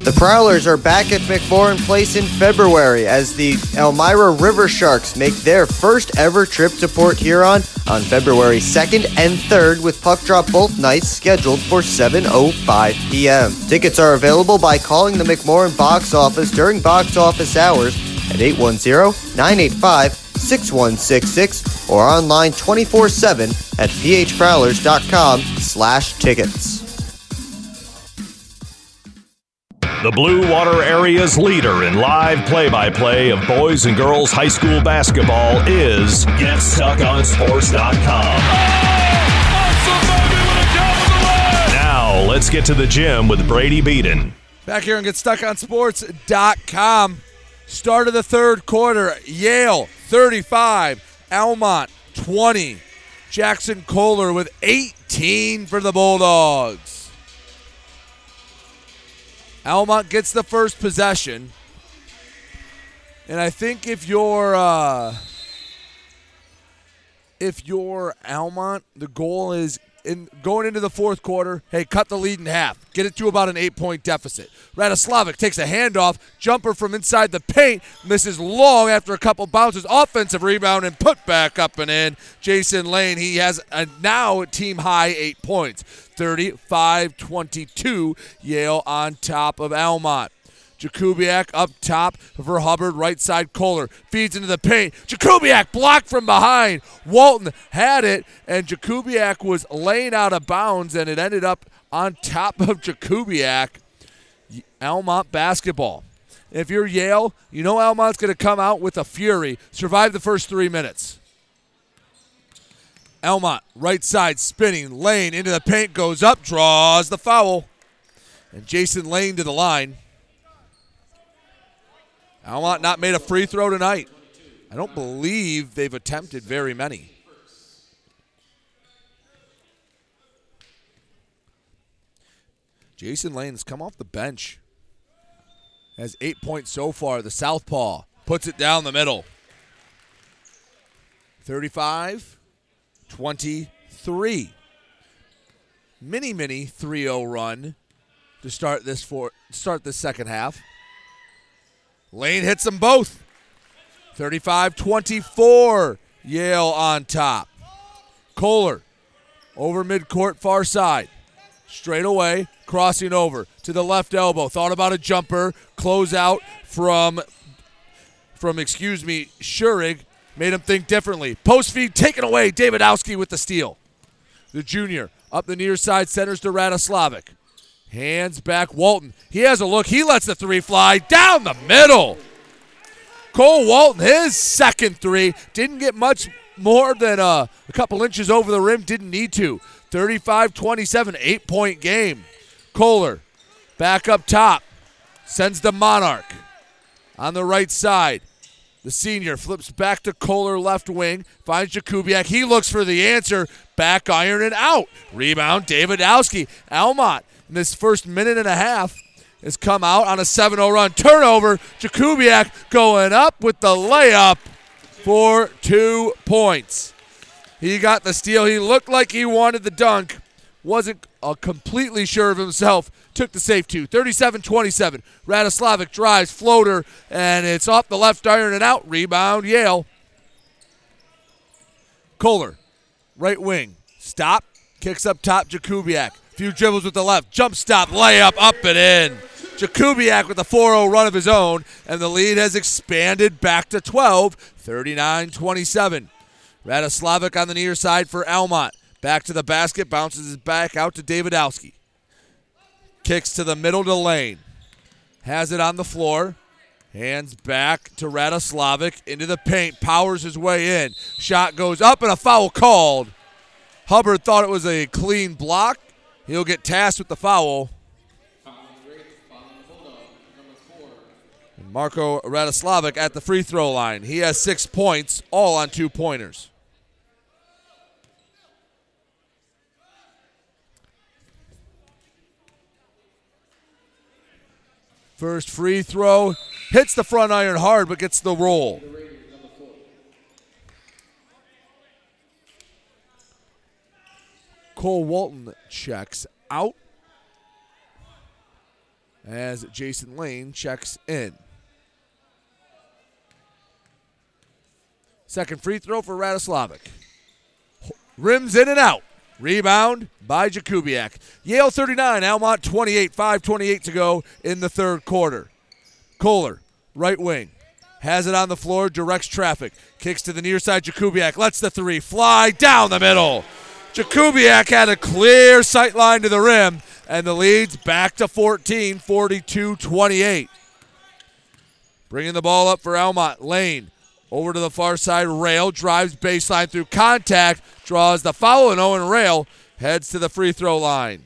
The Prowlers are back at McMorran Place in February as the Elmira River Sharks make their first ever trip to Port Huron on February 2nd and 3rd with puck drop both nights scheduled for 7.05 p.m. Tickets are available by calling the McMorran box office during box office hours at 810-985-6166 or online 24-7 at phprowlers.com The Blue Water Area's leader in live play by play of boys and girls high school basketball is GetStuckOnSports.com. Now, let's get to the gym with Brady Beaton. Back here and GetStuckOnSports.com. Start of the third quarter. Yale 35, Almont 20. Jackson Kohler with 18 for the Bulldogs. Almont gets the first possession. And I think if you're uh, if you're Almont, the goal is in going into the fourth quarter, hey, cut the lead in half. Get it to about an eight-point deficit. Radoslavic takes a handoff, jumper from inside the paint, misses long after a couple bounces. Offensive rebound and put back up and in. Jason Lane, he has a now team high eight points. 35-22, Yale on top of Almont. Jakubiak up top for Hubbard, right side Kohler. Feeds into the paint. Jakubiak blocked from behind. Walton had it, and Jakubiak was laying out of bounds, and it ended up on top of Jakubiak. Almont basketball. If you're Yale, you know Almont's going to come out with a fury. Survive the first three minutes. Almont, right side, spinning. Lane into the paint, goes up, draws the foul. And Jason Lane to the line. Almont not made a free throw tonight. I don't believe they've attempted very many. Jason Lane has come off the bench. Has eight points so far. The Southpaw puts it down the middle. 35 23. Mini mini 3-0 run to start this for start this second half. Lane hits them both. 35-24. Yale on top. Kohler over midcourt far side. Straight away, crossing over to the left elbow. Thought about a jumper. Close out from from excuse me, Schurig made him think differently. Post feed taken away. Davidowski with the steal. The junior up the near side centers to Radoslavic. Hands back Walton. He has a look. He lets the three fly down the middle. Cole Walton, his second three. Didn't get much more than uh, a couple inches over the rim. Didn't need to. 35 27, eight point game. Kohler back up top. Sends the Monarch on the right side. The senior flips back to Kohler left wing, finds Jakubiak. He looks for the answer. Back iron and out. Rebound, Davidowski. Almont in this first minute and a half has come out on a 7 0 run. Turnover. Jakubiak going up with the layup for two points. He got the steal. He looked like he wanted the dunk. Wasn't uh, completely sure of himself. Took the safe two. 37 27. Radoslavic drives, floater, and it's off the left iron and out. Rebound, Yale. Kohler, right wing. Stop. Kicks up top, Jakubiak. Few dribbles with the left. Jump stop, layup, up and in. Jakubiak with a 4 0 run of his own, and the lead has expanded back to 12, 39 27. Radoslavic on the near side for Almont. Back to the basket, bounces it back out to Davidowski. Kicks to the middle to Lane. Has it on the floor. Hands back to Radoslavic into the paint. Powers his way in. Shot goes up and a foul called. Hubbard thought it was a clean block. He'll get tasked with the foul. Marco Radoslavic at the free throw line. He has six points, all on two pointers. First free throw hits the front iron hard, but gets the roll. Cole Walton checks out as Jason Lane checks in. Second free throw for Radoslavic. Rims in and out. Rebound by Jakubiak. Yale 39, Almont 28, 5.28 to go in the third quarter. Kohler, right wing, has it on the floor, directs traffic, kicks to the near side. Jakubiak lets the three fly down the middle. Jakubiak had a clear sight line to the rim, and the lead's back to 14, 42 28. Bringing the ball up for Almont. Lane over to the far side. Rail drives baseline through contact, draws the foul, and Owen Rail heads to the free throw line.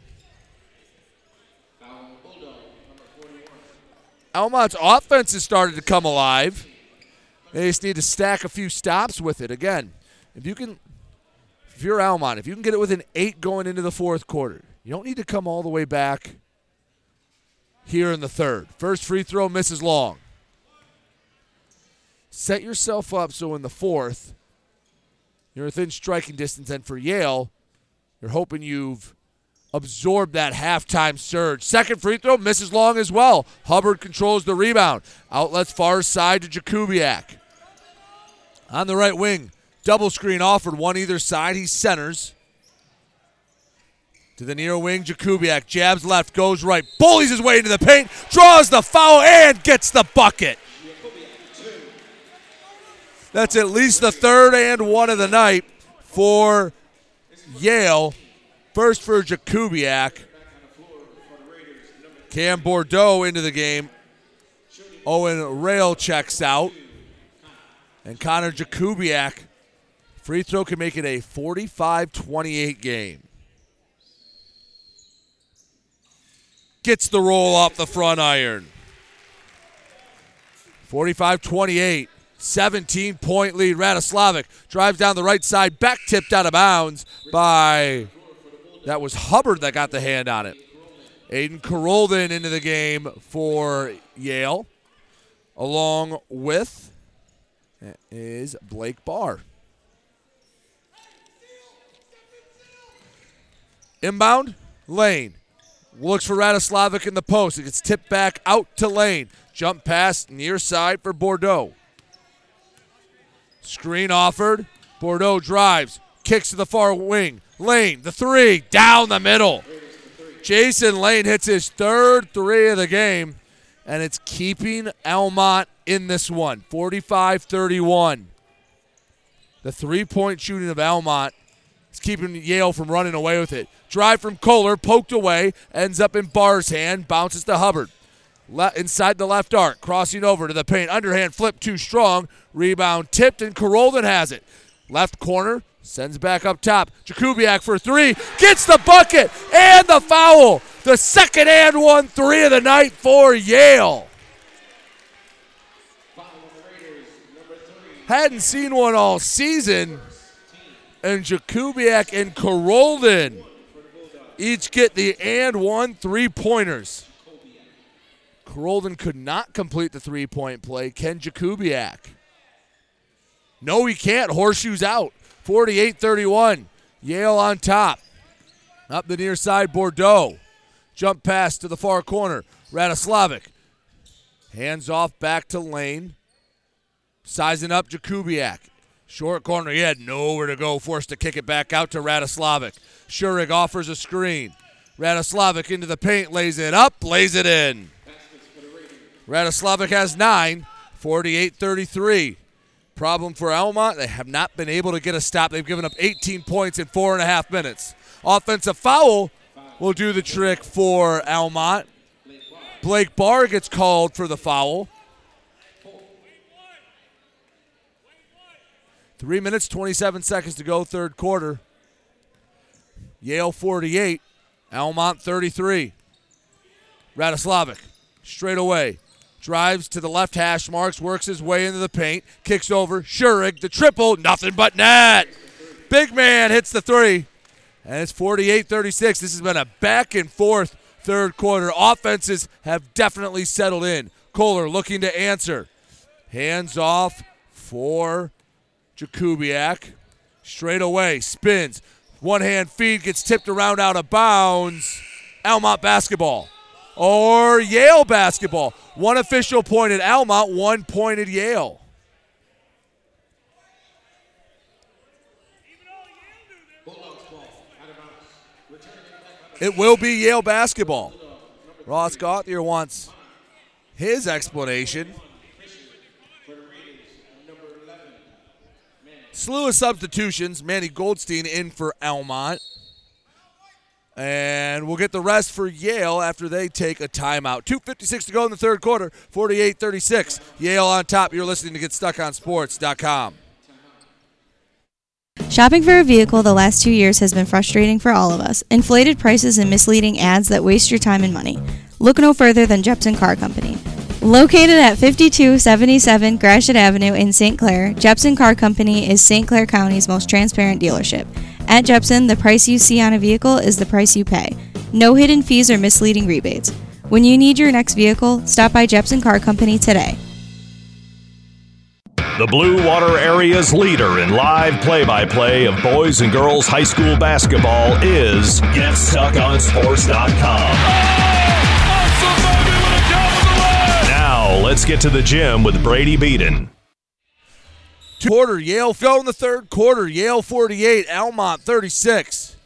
Almont's offense has started to come alive. They just need to stack a few stops with it. Again, if you can, if you're Almont, if you can get it within eight going into the fourth quarter, you don't need to come all the way back here in the third. First free throw misses long. Set yourself up so in the fourth, you're within striking distance. And for Yale, you're hoping you've absorbed that halftime surge. Second free throw misses long as well. Hubbard controls the rebound. Outlets far side to Jakubiak. On the right wing, double screen offered, one either side. He centers. To the near wing, Jakubiak jabs left, goes right, bullies his way into the paint, draws the foul, and gets the bucket. That's at least the third and one of the night for Yale. First for Jakubiak. Cam Bordeaux into the game. Owen Rail checks out. And Connor Jakubiak, free throw can make it a 45 28 game. Gets the roll off the front iron. 45 28. 17 point lead. Radoslavic drives down the right side, back tipped out of bounds by. That was Hubbard that got the hand on it. Aiden Carolden into the game for Yale, along with is Blake Barr. Inbound, Lane. Looks for Radoslavic in the post. It gets tipped back out to Lane. Jump pass near side for Bordeaux. Screen offered. Bordeaux drives. Kicks to the far wing. Lane, the three, down the middle. Jason Lane hits his third three of the game, and it's keeping Almont in this one 45 31. The three point shooting of Almont is keeping Yale from running away with it. Drive from Kohler, poked away, ends up in Barr's hand, bounces to Hubbard. Le- inside the left arc, crossing over to the paint. Underhand flip too strong. Rebound tipped, and Carolden has it. Left corner, sends back up top. Jakubiak for three, gets the bucket and the foul. The second and one three of the night for Yale. Hadn't seen one all season. And Jakubiak and Carolden each get the and one three pointers. Carolden could not complete the three point play. Ken Jakubiak. No, he can't. Horseshoes out. 48 31. Yale on top. Up the near side, Bordeaux. Jump pass to the far corner. Radoslavic. Hands off back to Lane. Sizing up Jakubiak. Short corner. He had nowhere to go. Forced to kick it back out to Radoslavic. Schurig offers a screen. Radoslavic into the paint. Lays it up. Lays it in. Radoslavic has nine. 48 33. Problem for Almont, they have not been able to get a stop. They've given up 18 points in four and a half minutes. Offensive foul will do the trick for Almont. Blake Barr gets called for the foul. Three minutes, 27 seconds to go, third quarter. Yale 48, Almont 33. Radoslavic straight away. Drives to the left hash marks, works his way into the paint, kicks over. Schurig, the triple, nothing but net. Big man hits the three. And it's 48 36. This has been a back and forth third quarter. Offenses have definitely settled in. Kohler looking to answer. Hands off for Jakubiak. Straight away, spins. One hand feed gets tipped around out of bounds. Almont basketball. Or Yale basketball. One official pointed Almont, one pointed Yale. It will be Yale basketball. Ross Gauthier wants his explanation. Slew of substitutions. Manny Goldstein in for Almont. And we'll get the rest for Yale after they take a timeout. 2.56 to go in the third quarter, 48 36. Yale on top. You're listening to GetStuckOnSports.com. Shopping for a vehicle the last two years has been frustrating for all of us. Inflated prices and misleading ads that waste your time and money. Look no further than Jepson Car Company. Located at 5277 Gratiot Avenue in St. Clair, Jepson Car Company is St. Clair County's most transparent dealership. At Jepson, the price you see on a vehicle is the price you pay. No hidden fees or misleading rebates. When you need your next vehicle, stop by Jepson Car Company today. The Blue Water Area's leader in live play by play of boys and girls high school basketball is GetStuckOnSports.com. Now, let's get to the gym with Brady Beaton. Quarter, Yale go in the third quarter. Yale 48, Almont 36.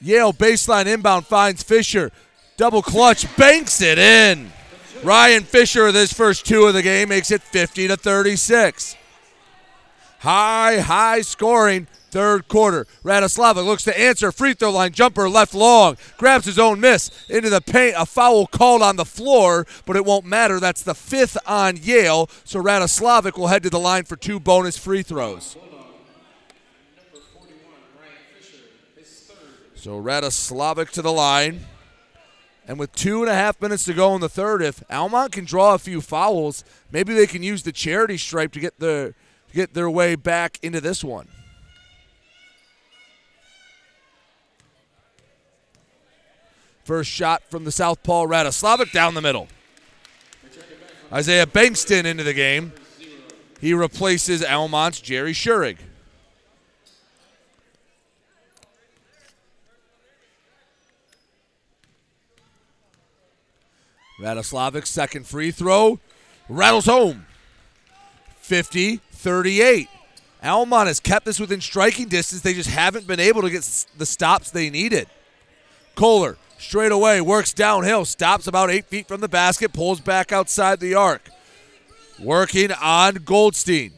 Yale baseline inbound finds Fisher. Double clutch, banks it in. Ryan Fisher with his first two of the game makes it 50 to 36. High, high scoring third quarter. Radoslavic looks to answer. Free throw line jumper left long. Grabs his own miss into the paint. A foul called on the floor, but it won't matter. That's the fifth on Yale. So Radoslavic will head to the line for two bonus free throws. So Radoslavic to the line. And with two and a half minutes to go in the third, if Almont can draw a few fouls, maybe they can use the charity stripe to get the to get their way back into this one. First shot from the southpaw Radoslavic down the middle. Isaiah Bankston into the game. He replaces Almont's Jerry Schurig. Radoslavic's second free throw rattles home. 50 38. Almont has kept this within striking distance. They just haven't been able to get the stops they needed. Kohler straight away works downhill, stops about eight feet from the basket, pulls back outside the arc. Working on Goldstein.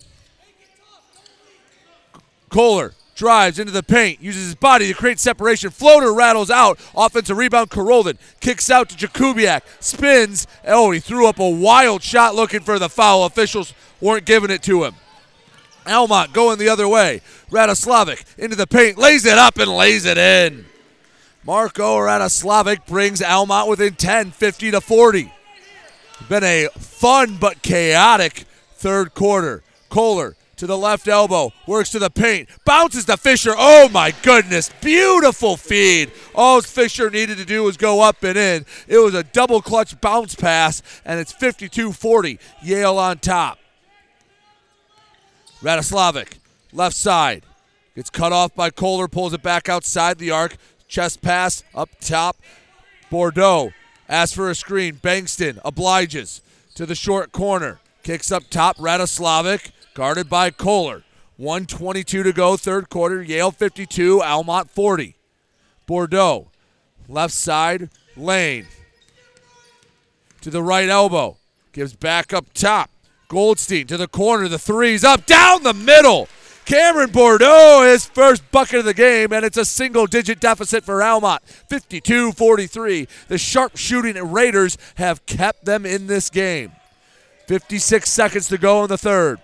Kohler drives into the paint, uses his body to create separation. Floater rattles out. Offensive rebound, Carolden. Kicks out to Jakubiak. Spins. Oh, he threw up a wild shot looking for the foul. Officials weren't giving it to him. Almont going the other way. Radoslavic into the paint, lays it up and lays it in. Marco Radoslavic brings Almont within 10, 50 to 40. Been a fun but chaotic third quarter. Kohler to the left elbow, works to the paint, bounces to Fisher. Oh my goodness, beautiful feed. All Fisher needed to do was go up and in. It was a double clutch bounce pass, and it's 52 40. Yale on top. Radoslavic, left side. Gets cut off by Kohler, pulls it back outside the arc. Chest pass up top. Bordeaux asks for a screen. Bankston obliges to the short corner. Kicks up top. Radoslavic guarded by Kohler. 122 to go, third quarter. Yale 52, Almont 40. Bordeaux, left side, Lane. To the right elbow. Gives back up top. Goldstein to the corner. The three's up, down the middle. Cameron Bordeaux, his first bucket of the game, and it's a single digit deficit for Almont 52 43. The sharp shooting Raiders have kept them in this game. 56 seconds to go in the third.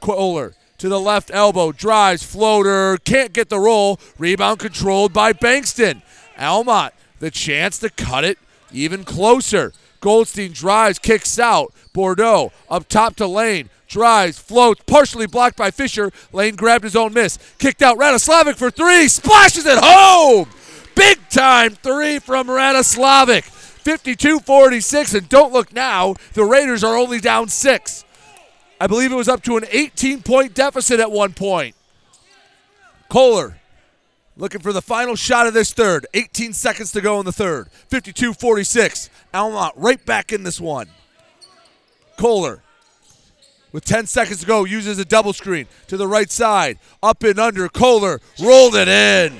Kohler to the left elbow, drives, floater, can't get the roll. Rebound controlled by Bankston. Almont, the chance to cut it even closer. Goldstein drives, kicks out. Bordeaux up top to Lane. Drives, floats, partially blocked by Fisher. Lane grabbed his own miss. Kicked out Radoslavic for three. Splashes it home. Big time three from Radoslavic. 52 46. And don't look now, the Raiders are only down six. I believe it was up to an 18 point deficit at one point. Kohler looking for the final shot of this third. 18 seconds to go in the third. 52 46. Almont right back in this one. Kohler with 10 seconds to go uses a double screen to the right side. Up and under. Kohler rolled it in.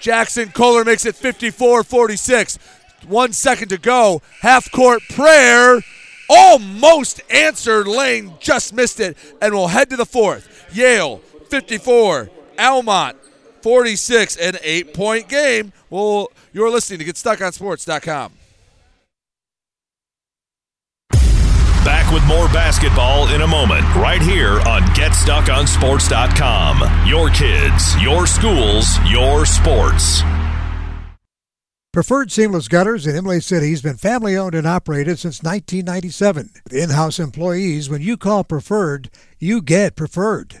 Jackson Kohler makes it 54 46. One second to go. Half court prayer. Almost answered. Lane just missed it. And we'll head to the fourth. Yale 54. Almont 46. An eight point game. Well, you're listening to GetStuckOnSports.com. Back with more basketball in a moment, right here on GetStuckOnSports.com. Your kids, your schools, your sports. Preferred Seamless Gutters in Imlay City has been family owned and operated since 1997. With in house employees, when you call Preferred, you get Preferred.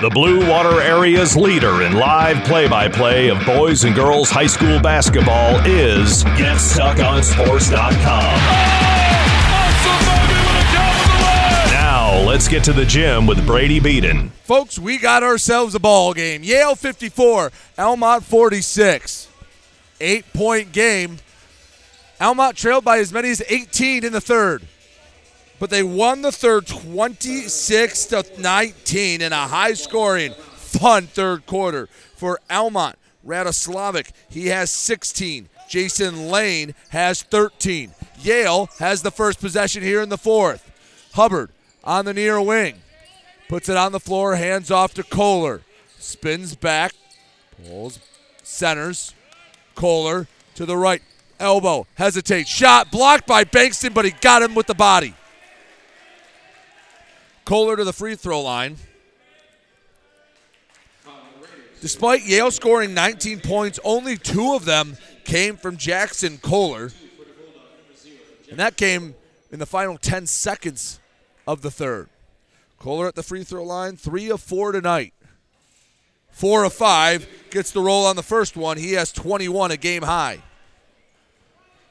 The Blue Water Area's leader in live play by play of boys and girls high school basketball is GetStuckOnSports.com. Now, let's get to the gym with Brady Beaton. Folks, we got ourselves a ball game. Yale 54, Almont 46. Eight point game. Almont trailed by as many as 18 in the third but they won the third 26 to 19 in a high scoring, fun third quarter for Almont. Radoslavic, he has 16. Jason Lane has 13. Yale has the first possession here in the fourth. Hubbard on the near wing. Puts it on the floor, hands off to Kohler. Spins back, pulls, centers. Kohler to the right. Elbow, hesitates. Shot blocked by Bankston, but he got him with the body. Kohler to the free throw line. Despite Yale scoring 19 points, only two of them came from Jackson Kohler. And that came in the final 10 seconds of the third. Kohler at the free throw line, three of four tonight. Four of five, gets the roll on the first one. He has 21, a game high.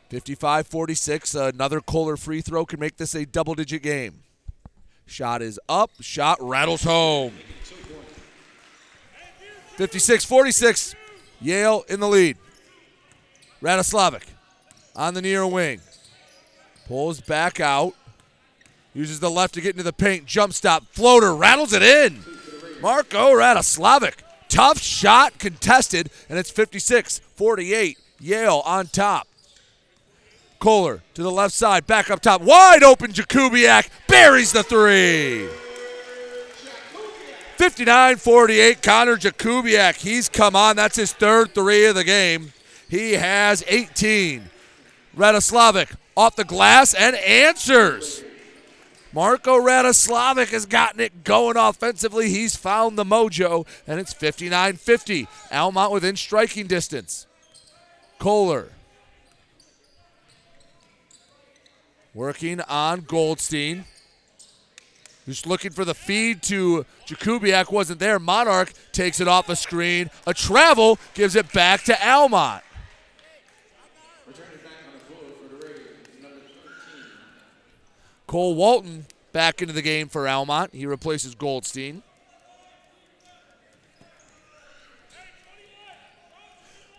55 46, another Kohler free throw can make this a double digit game. Shot is up. Shot rattles home. 56 46. Yale in the lead. Radoslavic on the near wing. Pulls back out. Uses the left to get into the paint. Jump stop. Floater. Rattles it in. Marco Radoslavic. Tough shot contested, and it's 56 48. Yale on top. Kohler to the left side, back up top, wide open. Jakubiak buries the three. 59 48, Connor Jakubiak. He's come on. That's his third three of the game. He has 18. Radoslavic off the glass and answers. Marco Radoslavic has gotten it going offensively. He's found the mojo, and it's 59 50. Almont within striking distance. Kohler Working on Goldstein. Who's looking for the feed to Jakubiak wasn't there. Monarch takes it off a screen. A travel gives it back to Almont. Cole Walton back into the game for Almont. He replaces Goldstein.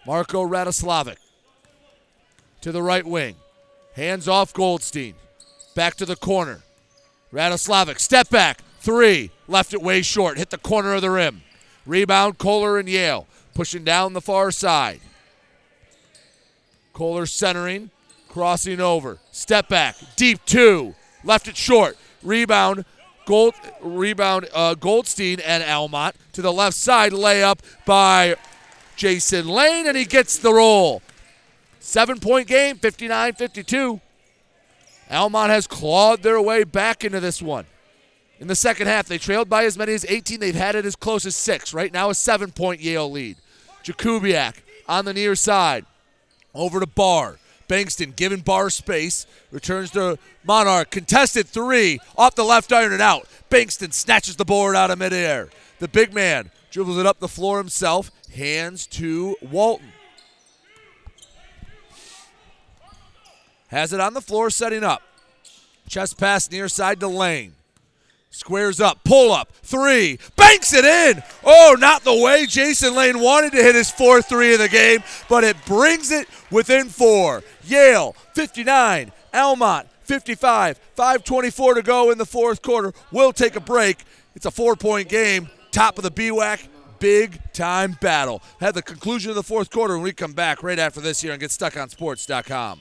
Marco Radoslavic to the right wing. Hands off Goldstein. Back to the corner. Radoslavic, step back. Three. Left it way short. Hit the corner of the rim. Rebound, Kohler and Yale. Pushing down the far side. Kohler centering. Crossing over. Step back. Deep two. Left it short. Rebound. Gold rebound uh, Goldstein and Almont to the left side layup by Jason Lane and he gets the roll. Seven point game, 59 52. Almont has clawed their way back into this one. In the second half, they trailed by as many as 18. They've had it as close as six. Right now, a seven point Yale lead. Jakubiak on the near side. Over to Barr. Bankston giving Barr space. Returns to Monarch. Contested three. Off the left iron and out. Bankston snatches the board out of midair. The big man dribbles it up the floor himself. Hands to Walton. Has it on the floor, setting up. Chest pass near side to Lane. Squares up, pull up, three, banks it in. Oh, not the way Jason Lane wanted to hit his fourth three of the game, but it brings it within four. Yale 59, Almont 55, 524 to go in the fourth quarter. We'll take a break. It's a four point game, top of the BWAC. Big time battle. Have the conclusion of the fourth quarter when we come back right after this here and get stuck on GetStuckOnSports.com.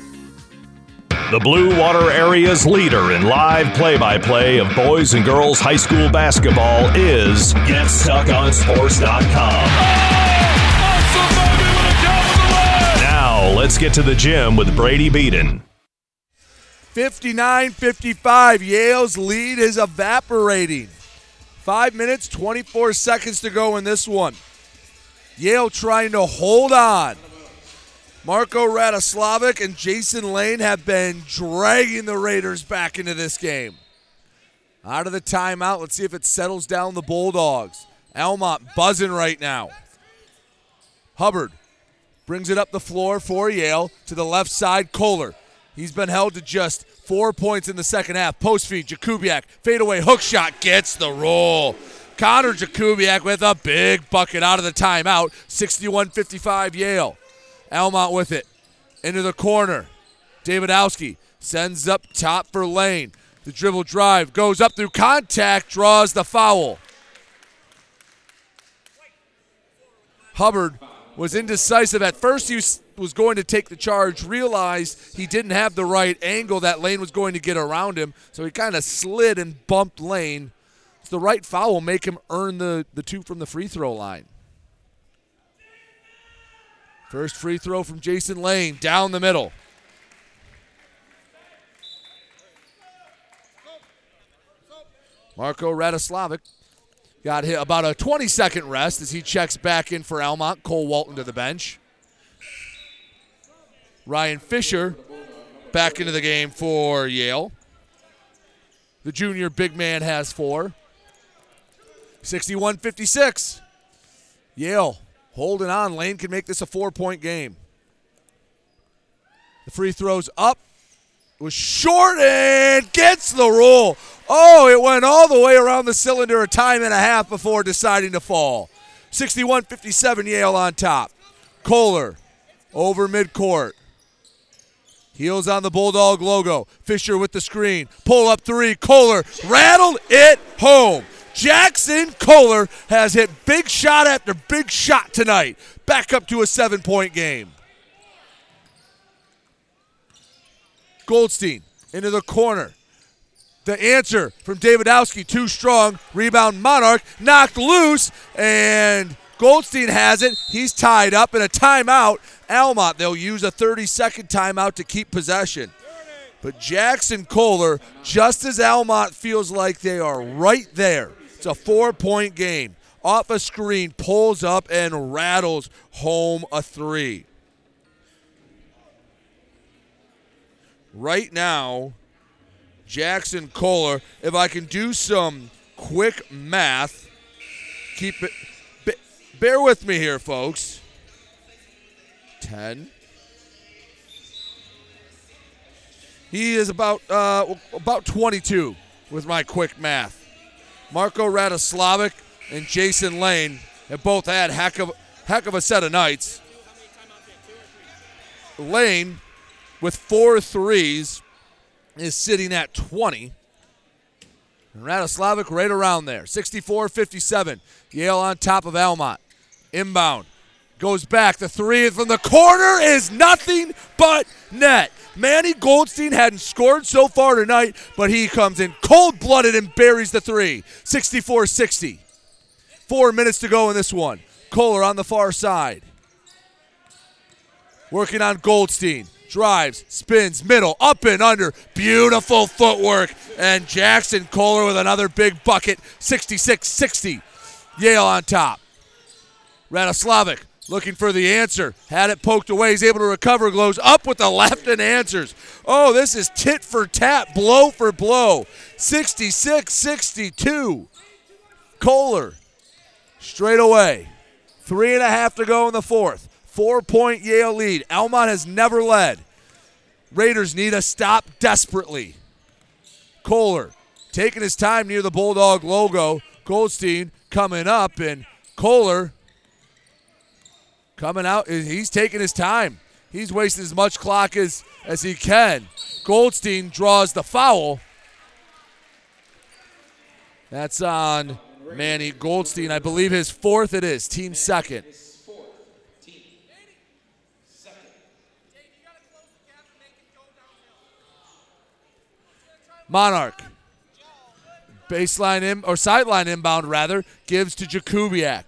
The Blue Water Area's leader in live play by play of boys and girls high school basketball is GetStuckOnSports.com. Now, let's get to the gym with Brady Beaton. 59 55. Yale's lead is evaporating. Five minutes, 24 seconds to go in this one. Yale trying to hold on. Marco Radoslavic and Jason Lane have been dragging the Raiders back into this game. Out of the timeout, let's see if it settles down the Bulldogs. Almont buzzing right now. Hubbard brings it up the floor for Yale to the left side. Kohler. He's been held to just four points in the second half. Post feed, Jakubiak, fadeaway hook shot gets the roll. Connor Jakubiak with a big bucket out of the timeout. 61 55 Yale. Almont with it. Into the corner. Davidowski sends up top for Lane. The dribble drive goes up through contact, draws the foul. Hubbard was indecisive. At first, he was going to take the charge, realized he didn't have the right angle that Lane was going to get around him, so he kind of slid and bumped Lane. So the right foul will make him earn the, the two from the free throw line. First free throw from Jason Lane down the middle. Marco Radoslavic got hit about a 20 second rest as he checks back in for Almont. Cole Walton to the bench. Ryan Fisher back into the game for Yale. The junior big man has four. 61 56. Yale holding on. Lane can make this a four point game. The free throws up. It was short and gets the roll. Oh, it went all the way around the cylinder a time and a half before deciding to fall. 61 57 Yale on top. Kohler over midcourt. Heels on the Bulldog logo. Fisher with the screen. Pull up three. Kohler rattled it home. Jackson Kohler has hit big shot after big shot tonight. Back up to a seven point game. Goldstein into the corner. The answer from Davidowski, too strong. Rebound Monarch, knocked loose, and Goldstein has it. He's tied up in a timeout. Almont, they'll use a 30 second timeout to keep possession. But Jackson Kohler, just as Almont feels like they are right there, it's a four point game. Off a screen, pulls up and rattles home a three. Right now, Jackson Kohler, if I can do some quick math, keep it, bear with me here, folks. 10, He is about uh, about 22 with my quick math. Marco Radoslavic and Jason Lane have both had heck of heck of a set of nights. Lane with four threes is sitting at 20. And Radoslavic right around there. 64 57. Yale on top of Almont. Inbound. Goes back. The three from the corner is nothing but net. Manny Goldstein hadn't scored so far tonight, but he comes in cold blooded and buries the three. 64 60. Four minutes to go in this one. Kohler on the far side. Working on Goldstein. Drives, spins, middle, up and under. Beautiful footwork. And Jackson Kohler with another big bucket. 66 60. Yale on top. Radoslavic looking for the answer. Had it poked away. He's able to recover. Glows up with the left and answers. Oh, this is tit for tat, blow for blow. 66 62. Kohler straight away. Three and a half to go in the fourth. Four point Yale lead. Almont has never led. Raiders need a stop desperately. Kohler taking his time near the Bulldog logo. Goldstein coming up, and Kohler coming out. He's taking his time. He's wasting as much clock as, as he can. Goldstein draws the foul. That's on Manny Goldstein. I believe his fourth it is, team second. Monarch. Baseline in, or sideline inbound rather, gives to Jakubiak.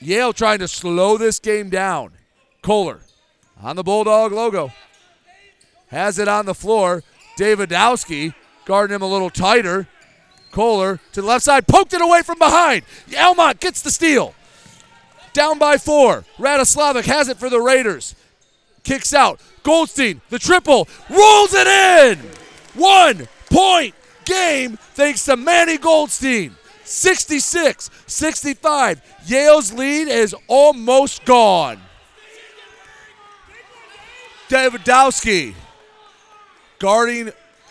Yale trying to slow this game down. Kohler on the Bulldog logo. Has it on the floor. Davidowski guarding him a little tighter. Kohler to the left side, poked it away from behind. Almont gets the steal. Down by four. Radoslavic has it for the Raiders. Kicks out. Goldstein, the triple, rolls it in. One point game thanks to Manny Goldstein. 66 65. Yale's lead is almost gone. Davidowski guarding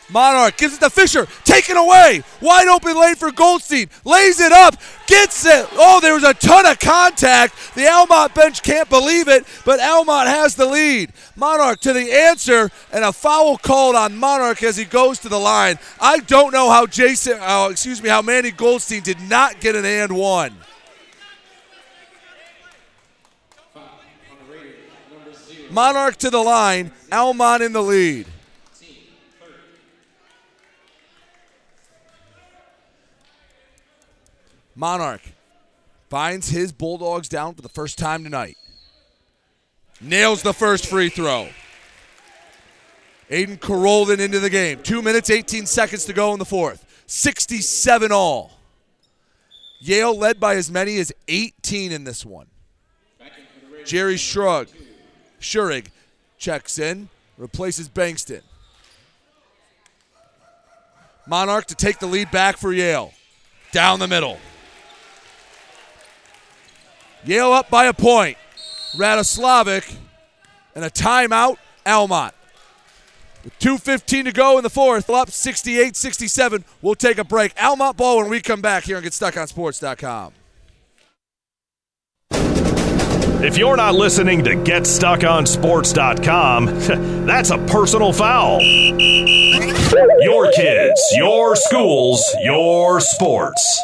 Monarch gives it to Fisher, taken away, wide open lane for Goldstein, lays it up, gets it. Oh, there was a ton of contact. The Almont bench can't believe it, but Almont has the lead. Monarch to the answer, and a foul called on Monarch as he goes to the line. I don't know how Jason, uh, excuse me, how Manny Goldstein did not get an and one. Monarch to the line, Almont in the lead. Monarch finds his Bulldogs down for the first time tonight. Nails the first free throw. Aiden Carolden into the game. Two minutes, 18 seconds to go in the fourth. 67 all. Yale led by as many as 18 in this one. Jerry Shrug. Schurig checks in, replaces Bankston. Monarch to take the lead back for Yale. Down the middle. Yale up by a point. Radoslavic and a timeout, Almont. With 2.15 to go in the fourth, up 68 67. We'll take a break. Almont ball when we come back here and GetStuckOnSports.com. If you're not listening to GetStuckOnSports.com, [laughs] that's a personal foul. Your kids, your schools, your sports.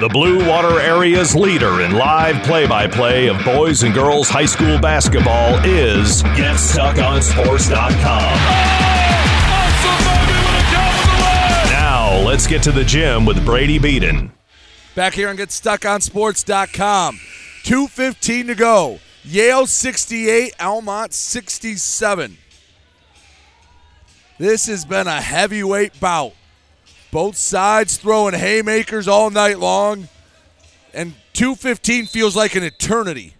The Blue Water Area's leader in live play by play of boys and girls high school basketball is GetStuckOnSports.com. Now, let's get to the gym with Brady Beaton. Back here on GetStuckOnSports.com. 2.15 to go. Yale 68, Almont 67. This has been a heavyweight bout. Both sides throwing haymakers all night long, and 2.15 feels like an eternity.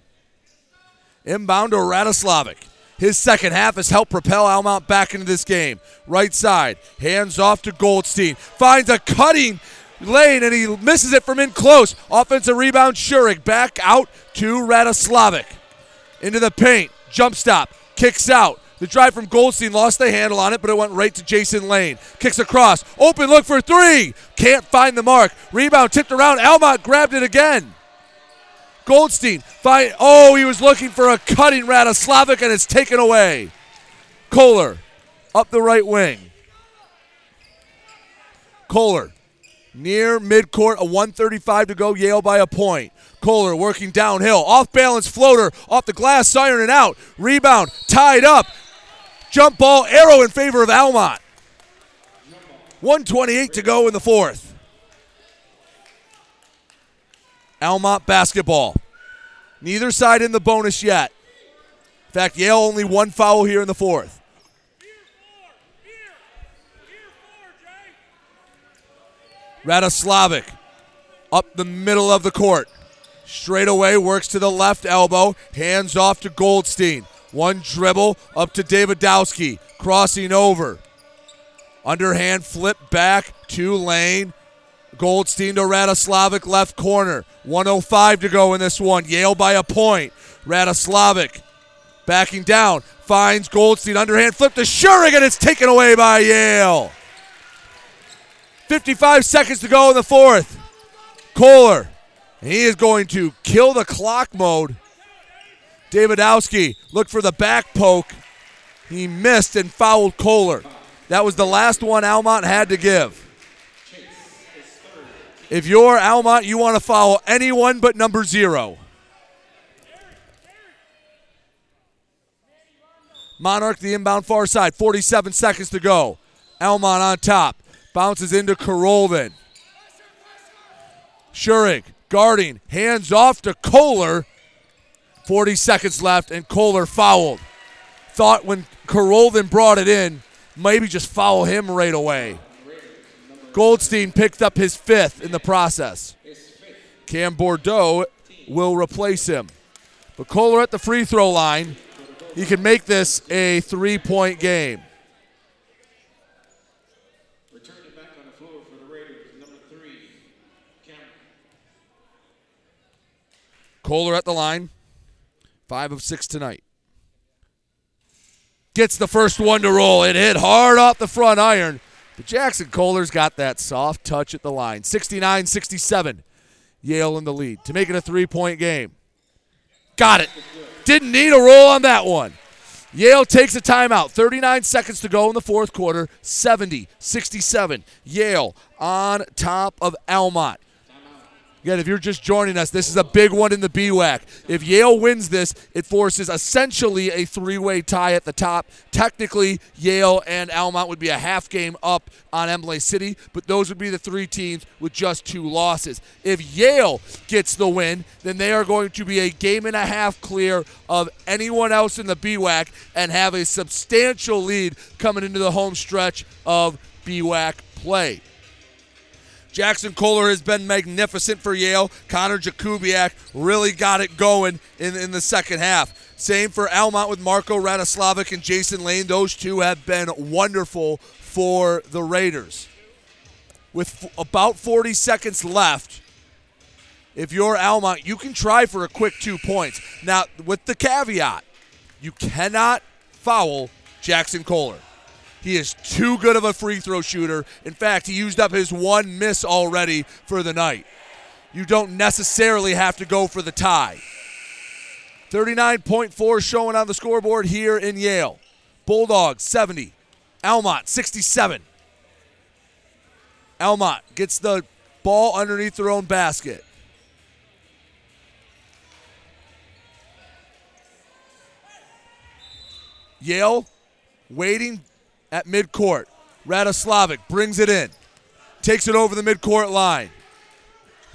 Inbound to Radoslavic. His second half has helped propel Almont back into this game. Right side, hands off to Goldstein. Finds a cutting lane and he misses it from in close. Offensive rebound, Schurig back out to Radoslavic. Into the paint, jump stop, kicks out. The drive from Goldstein lost the handle on it, but it went right to Jason Lane. Kicks across, open look for three. Can't find the mark. Rebound tipped around. Almont grabbed it again. Goldstein, find, oh, he was looking for a cutting Radoslavic and it's taken away. Kohler up the right wing. Kohler near midcourt, a 135 to go, Yale by a point. Kohler working downhill, off balance floater, off the glass, iron and out. Rebound, tied up. Jump ball, arrow in favor of Almont. 128 to go in the fourth. Almont basketball. Neither side in the bonus yet. In fact, Yale only one foul here in the fourth. Radoslavic up the middle of the court. Straight away works to the left elbow. Hands off to Goldstein. One dribble up to Davidowski. Crossing over. Underhand flip back to Lane. Goldstein to Radoslavic left corner. 105 to go in this one. Yale by a point. Radoslavic backing down. Finds Goldstein. Underhand flip to Schurig and it's taken away by Yale. 55 seconds to go in the fourth. Kohler. He is going to kill the clock mode. Davidowski looked for the back poke. He missed and fouled Kohler. That was the last one Almont had to give. If you're Almont, you want to foul anyone but number zero. Monarch, the inbound far side, 47 seconds to go. Almont on top. Bounces into Carolden. Schurig guarding. Hands off to Kohler. 40 seconds left, and Kohler fouled. Thought when Carolden brought it in, maybe just foul him right away. Goldstein picked up his fifth in the process. Cam Bordeaux will replace him. But Kohler at the free throw line. He can make this a three point game. Kohler at the line. Five of six tonight. Gets the first one to roll. It hit hard off the front iron. But Jackson Kohler's got that soft touch at the line. 69 67. Yale in the lead to make it a three point game. Got it. Didn't need a roll on that one. Yale takes a timeout. 39 seconds to go in the fourth quarter. 70 67. Yale on top of Almont. Again, if you're just joining us, this is a big one in the BWAC. If Yale wins this, it forces essentially a three way tie at the top. Technically, Yale and Almont would be a half game up on Imlay City, but those would be the three teams with just two losses. If Yale gets the win, then they are going to be a game and a half clear of anyone else in the BWAC and have a substantial lead coming into the home stretch of BWAC play. Jackson Kohler has been magnificent for Yale. Connor Jakubiak really got it going in, in the second half. Same for Almont with Marco Radoslavic and Jason Lane. Those two have been wonderful for the Raiders. With f- about 40 seconds left, if you're Almont, you can try for a quick two points. Now, with the caveat, you cannot foul Jackson Kohler. He is too good of a free throw shooter. In fact, he used up his one miss already for the night. You don't necessarily have to go for the tie. 39.4 showing on the scoreboard here in Yale. Bulldogs 70. Almont 67. Almont gets the ball underneath their own basket. Yale waiting at midcourt. Radoslavic brings it in, takes it over the midcourt line.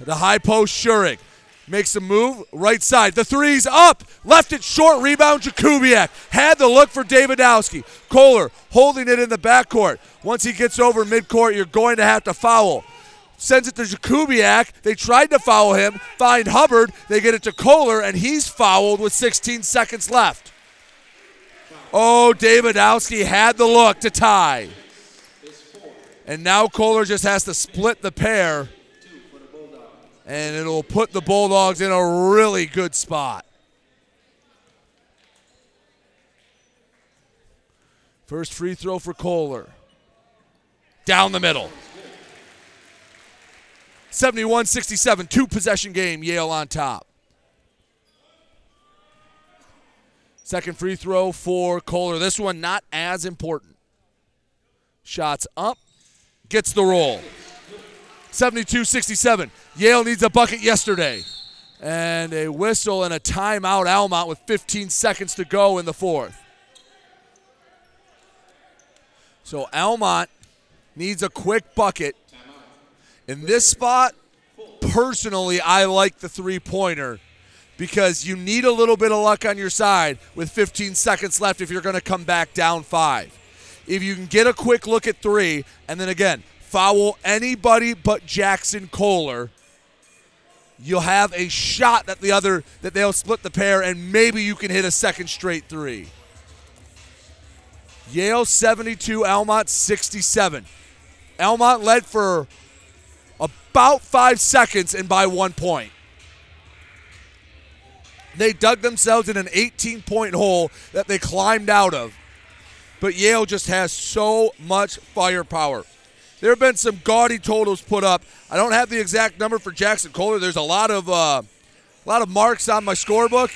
The high post, Schurig makes a move, right side. The three's up, left it short, rebound Jakubiak. Had the look for Davidowski. Kohler holding it in the backcourt. Once he gets over midcourt, you're going to have to foul. Sends it to Jakubiak. They tried to foul him. Find Hubbard. They get it to Kohler, and he's fouled with 16 seconds left. Oh, Davidowski had the look to tie. And now Kohler just has to split the pair. And it'll put the Bulldogs in a really good spot. First free throw for Kohler. Down the middle. 71 67, two possession game, Yale on top. Second free throw for Kohler. This one not as important. Shots up, gets the roll. 72 67. Yale needs a bucket yesterday. And a whistle and a timeout, Almont, with 15 seconds to go in the fourth. So Almont needs a quick bucket. In this spot, personally, I like the three pointer because you need a little bit of luck on your side with 15 seconds left if you're going to come back down five. If you can get a quick look at three, and then again, foul anybody but Jackson Kohler, you'll have a shot that the other that they'll split the pair, and maybe you can hit a second straight three. Yale 72, Almont 67. Almont led for about five seconds and by one point. They dug themselves in an 18 point hole that they climbed out of. But Yale just has so much firepower. There have been some gaudy totals put up. I don't have the exact number for Jackson Kohler. There's a lot of uh, a lot of marks on my scorebook.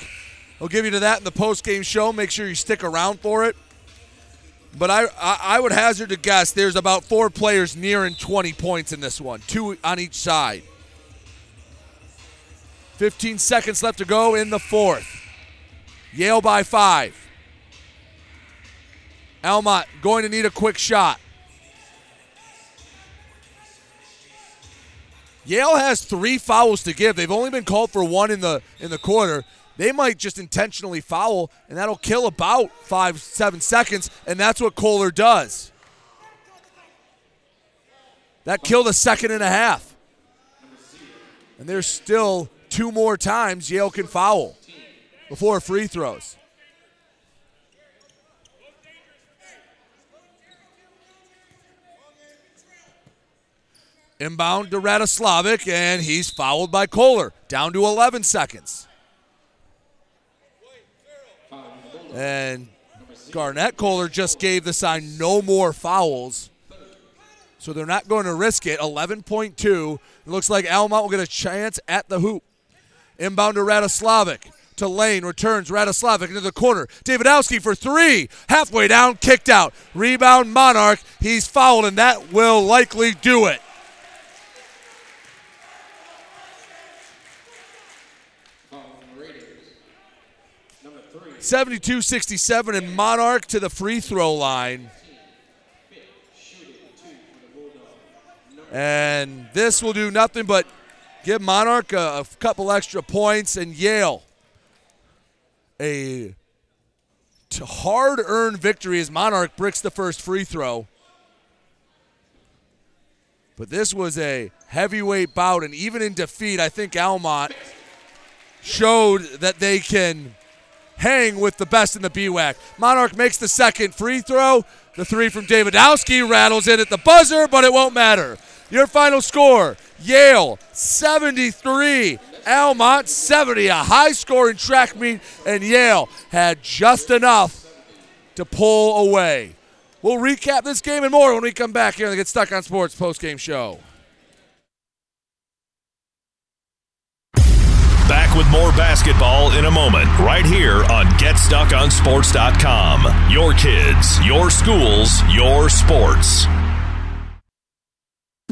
I'll give you to that in the post game show. Make sure you stick around for it. But I, I, I would hazard to guess there's about four players nearing 20 points in this one, two on each side. 15 seconds left to go in the fourth. Yale by five. Almont going to need a quick shot. Yale has three fouls to give. They've only been called for one in the in the quarter. They might just intentionally foul, and that'll kill about five, seven seconds, and that's what Kohler does. That killed a second and a half. And there's still two more times Yale can foul before free throws. Inbound to Radoslavic, and he's fouled by Kohler. Down to 11 seconds. And Garnett Kohler just gave the sign no more fouls. So they're not going to risk it. 11.2. It looks like Almont will get a chance at the hoop. Inbound to Radoslavic. To Lane, returns Radoslavic into the corner. Davidowski for three. Halfway down, kicked out. Rebound Monarch. He's fouled, and that will likely do it. 72 67, and Monarch to the free throw line. And this will do nothing but give Monarch a, a couple extra points and Yale a hard earned victory as Monarch bricks the first free throw. But this was a heavyweight bout, and even in defeat, I think Almont showed that they can hang with the best in the BWAC. Monarch makes the second free throw. The three from Davidowski rattles in at the buzzer, but it won't matter. Your final score Yale 73, Almont 70. A high scoring track meet, and Yale had just enough to pull away. We'll recap this game and more when we come back here on the Get Stuck on Sports post game show. Back with more basketball in a moment, right here on GetStuckOnSports.com. Your kids, your schools, your sports.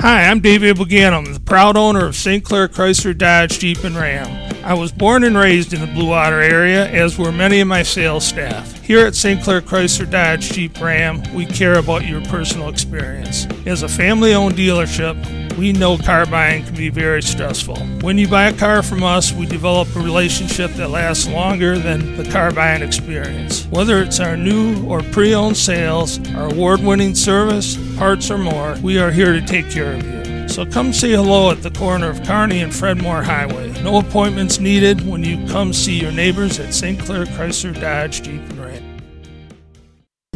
Hi, I'm David Buganum, the proud owner of St. Clair Chrysler Dodge Jeep and Ram. I was born and raised in the Blue Water area, as were many of my sales staff. Here at St. Clair Chrysler Dodge Jeep Ram, we care about your personal experience. As a family owned dealership, we know car buying can be very stressful. When you buy a car from us, we develop a relationship that lasts longer than the car buying experience. Whether it's our new or pre owned sales, our award winning service, parts, or more, we are here to take care of you. So come say hello at the corner of Kearney and Fred Moore Highway. No appointments needed when you come see your neighbors at St. Clair Chrysler Dodge Jeep.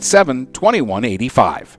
987 2185.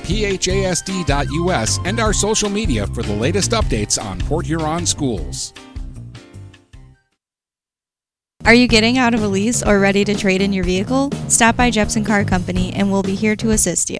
www.phasd.us and our social media for the latest updates on Port Huron schools. Are you getting out of a lease or ready to trade in your vehicle? Stop by Jepson Car Company and we'll be here to assist you.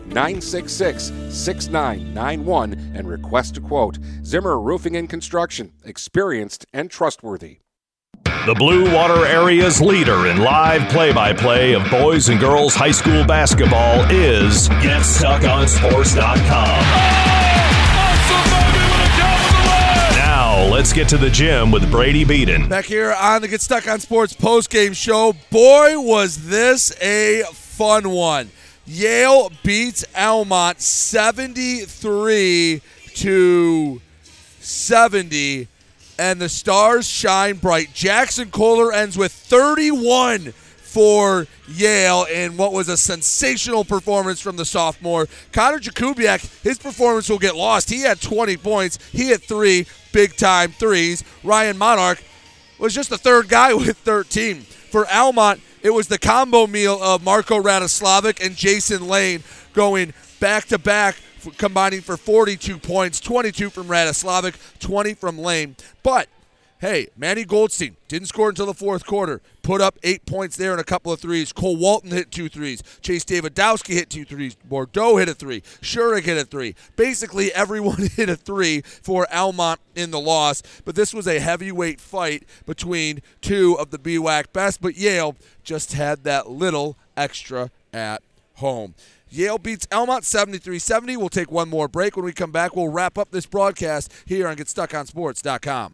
966 6991 and request a quote. Zimmer Roofing and Construction, experienced and trustworthy. The Blue Water Area's leader in live play by play of boys and girls high school basketball is GetStuckOnSports.com. Now, let's get to the gym with Brady Beaton. Back here on the Get Stuck on Sports post-game show. Boy, was this a fun one. Yale beats Almont 73 to 70 and the stars shine bright. Jackson Kohler ends with 31 for Yale in what was a sensational performance from the sophomore. Connor Jakubiak, his performance will get lost. He had 20 points. He had three big time threes. Ryan Monarch was just the third guy [laughs] with 13. For Almont, it was the combo meal of Marco Radoslavic and Jason Lane going back to back, combining for 42 points 22 from Radoslavic, 20 from Lane. But hey, Manny Goldstein didn't score until the fourth quarter. Put up eight points there and a couple of threes. Cole Walton hit two threes. Chase Davidowski hit two threes. Bordeaux hit a three. Schurig hit a three. Basically, everyone [laughs] hit a three for Almont in the loss. But this was a heavyweight fight between two of the BWAC best. But Yale just had that little extra at home. Yale beats Almont 73 70. We'll take one more break. When we come back, we'll wrap up this broadcast here on GetStuckOnSports.com.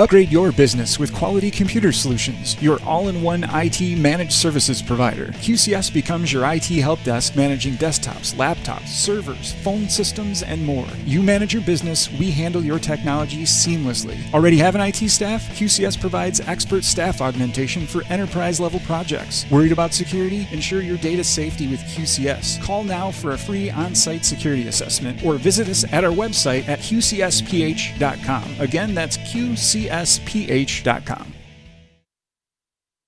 Upgrade your business with quality computer solutions, your all in one IT managed services provider. QCS becomes your IT help desk managing desktops, laptops, servers, phone systems, and more. You manage your business, we handle your technology seamlessly. Already have an IT staff? QCS provides expert staff augmentation for enterprise level projects. Worried about security? Ensure your data safety with QCS. Call now for a free on site security assessment or visit us at our website at qcsph.com. Again, that's QCS csph.com.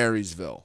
Marysville.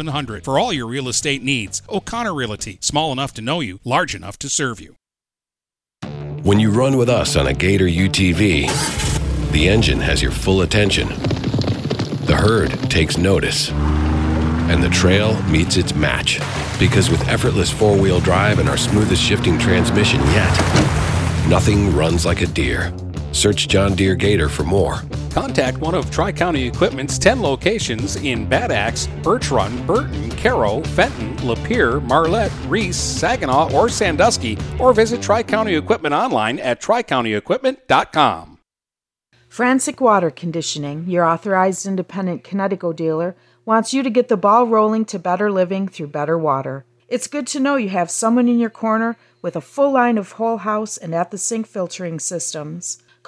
700 for all your real estate needs. O'Connor Realty, small enough to know you, large enough to serve you. When you run with us on a Gator UTV, the engine has your full attention. The herd takes notice. And the trail meets its match. Because with effortless four wheel drive and our smoothest shifting transmission yet, nothing runs like a Deere. Search John Deere Gator for more. Contact one of Tri County Equipment's 10 locations in Bad Axe, Birch Run, Burton, Caro, Fenton, Lapeer, Marlette, Reese, Saginaw, or Sandusky, or visit Tri County Equipment online at tricountyequipment.com. Frantic Water Conditioning, your authorized independent Kinetico dealer, wants you to get the ball rolling to better living through better water. It's good to know you have someone in your corner with a full line of whole house and at the sink filtering systems.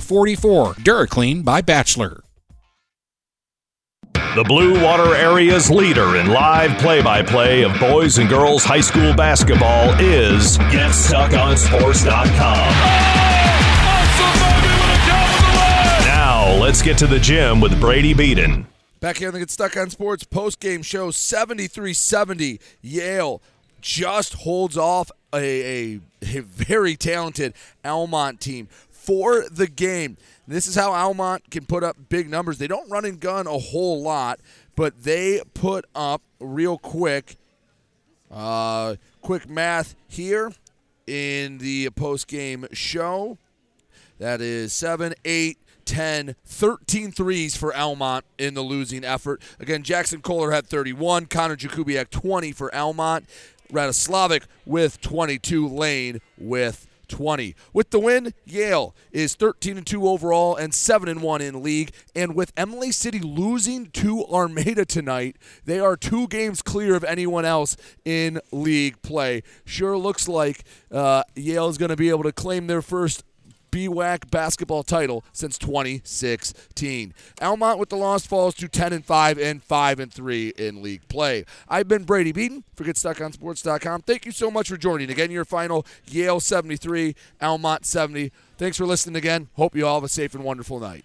44. DuraClean by Bachelor. The Blue Water Area's leader in live play by play of boys and girls high school basketball is GetStuckOnSports.com. Now, let's get to the gym with Brady Beaton. Back here on the Get Stuck on Sports post game show 73 70. Yale just holds off a, a, a very talented Almont team for the game. This is how Almont can put up big numbers. They don't run and gun a whole lot, but they put up real quick. Uh, quick math here in the post game show. That is 7, 8, 10, 13 threes for Almont in the losing effort. Again, Jackson Kohler had 31, Connor Jakubiak 20 for Almont, Radoslavic with 22, Lane with 20. With the win, Yale is 13 and 2 overall and 7 and 1 in league. And with Imlay City losing to Armada tonight, they are two games clear of anyone else in league play. Sure looks like uh, Yale is going to be able to claim their first BWAC basketball title since 2016. Almont with the loss falls to 10 and 5 and 5 and 3 in league play. I've been Brady Beaton for GetStuckOnSports.com. Thank you so much for joining. Again, your final Yale 73, Almont 70. Thanks for listening again. Hope you all have a safe and wonderful night.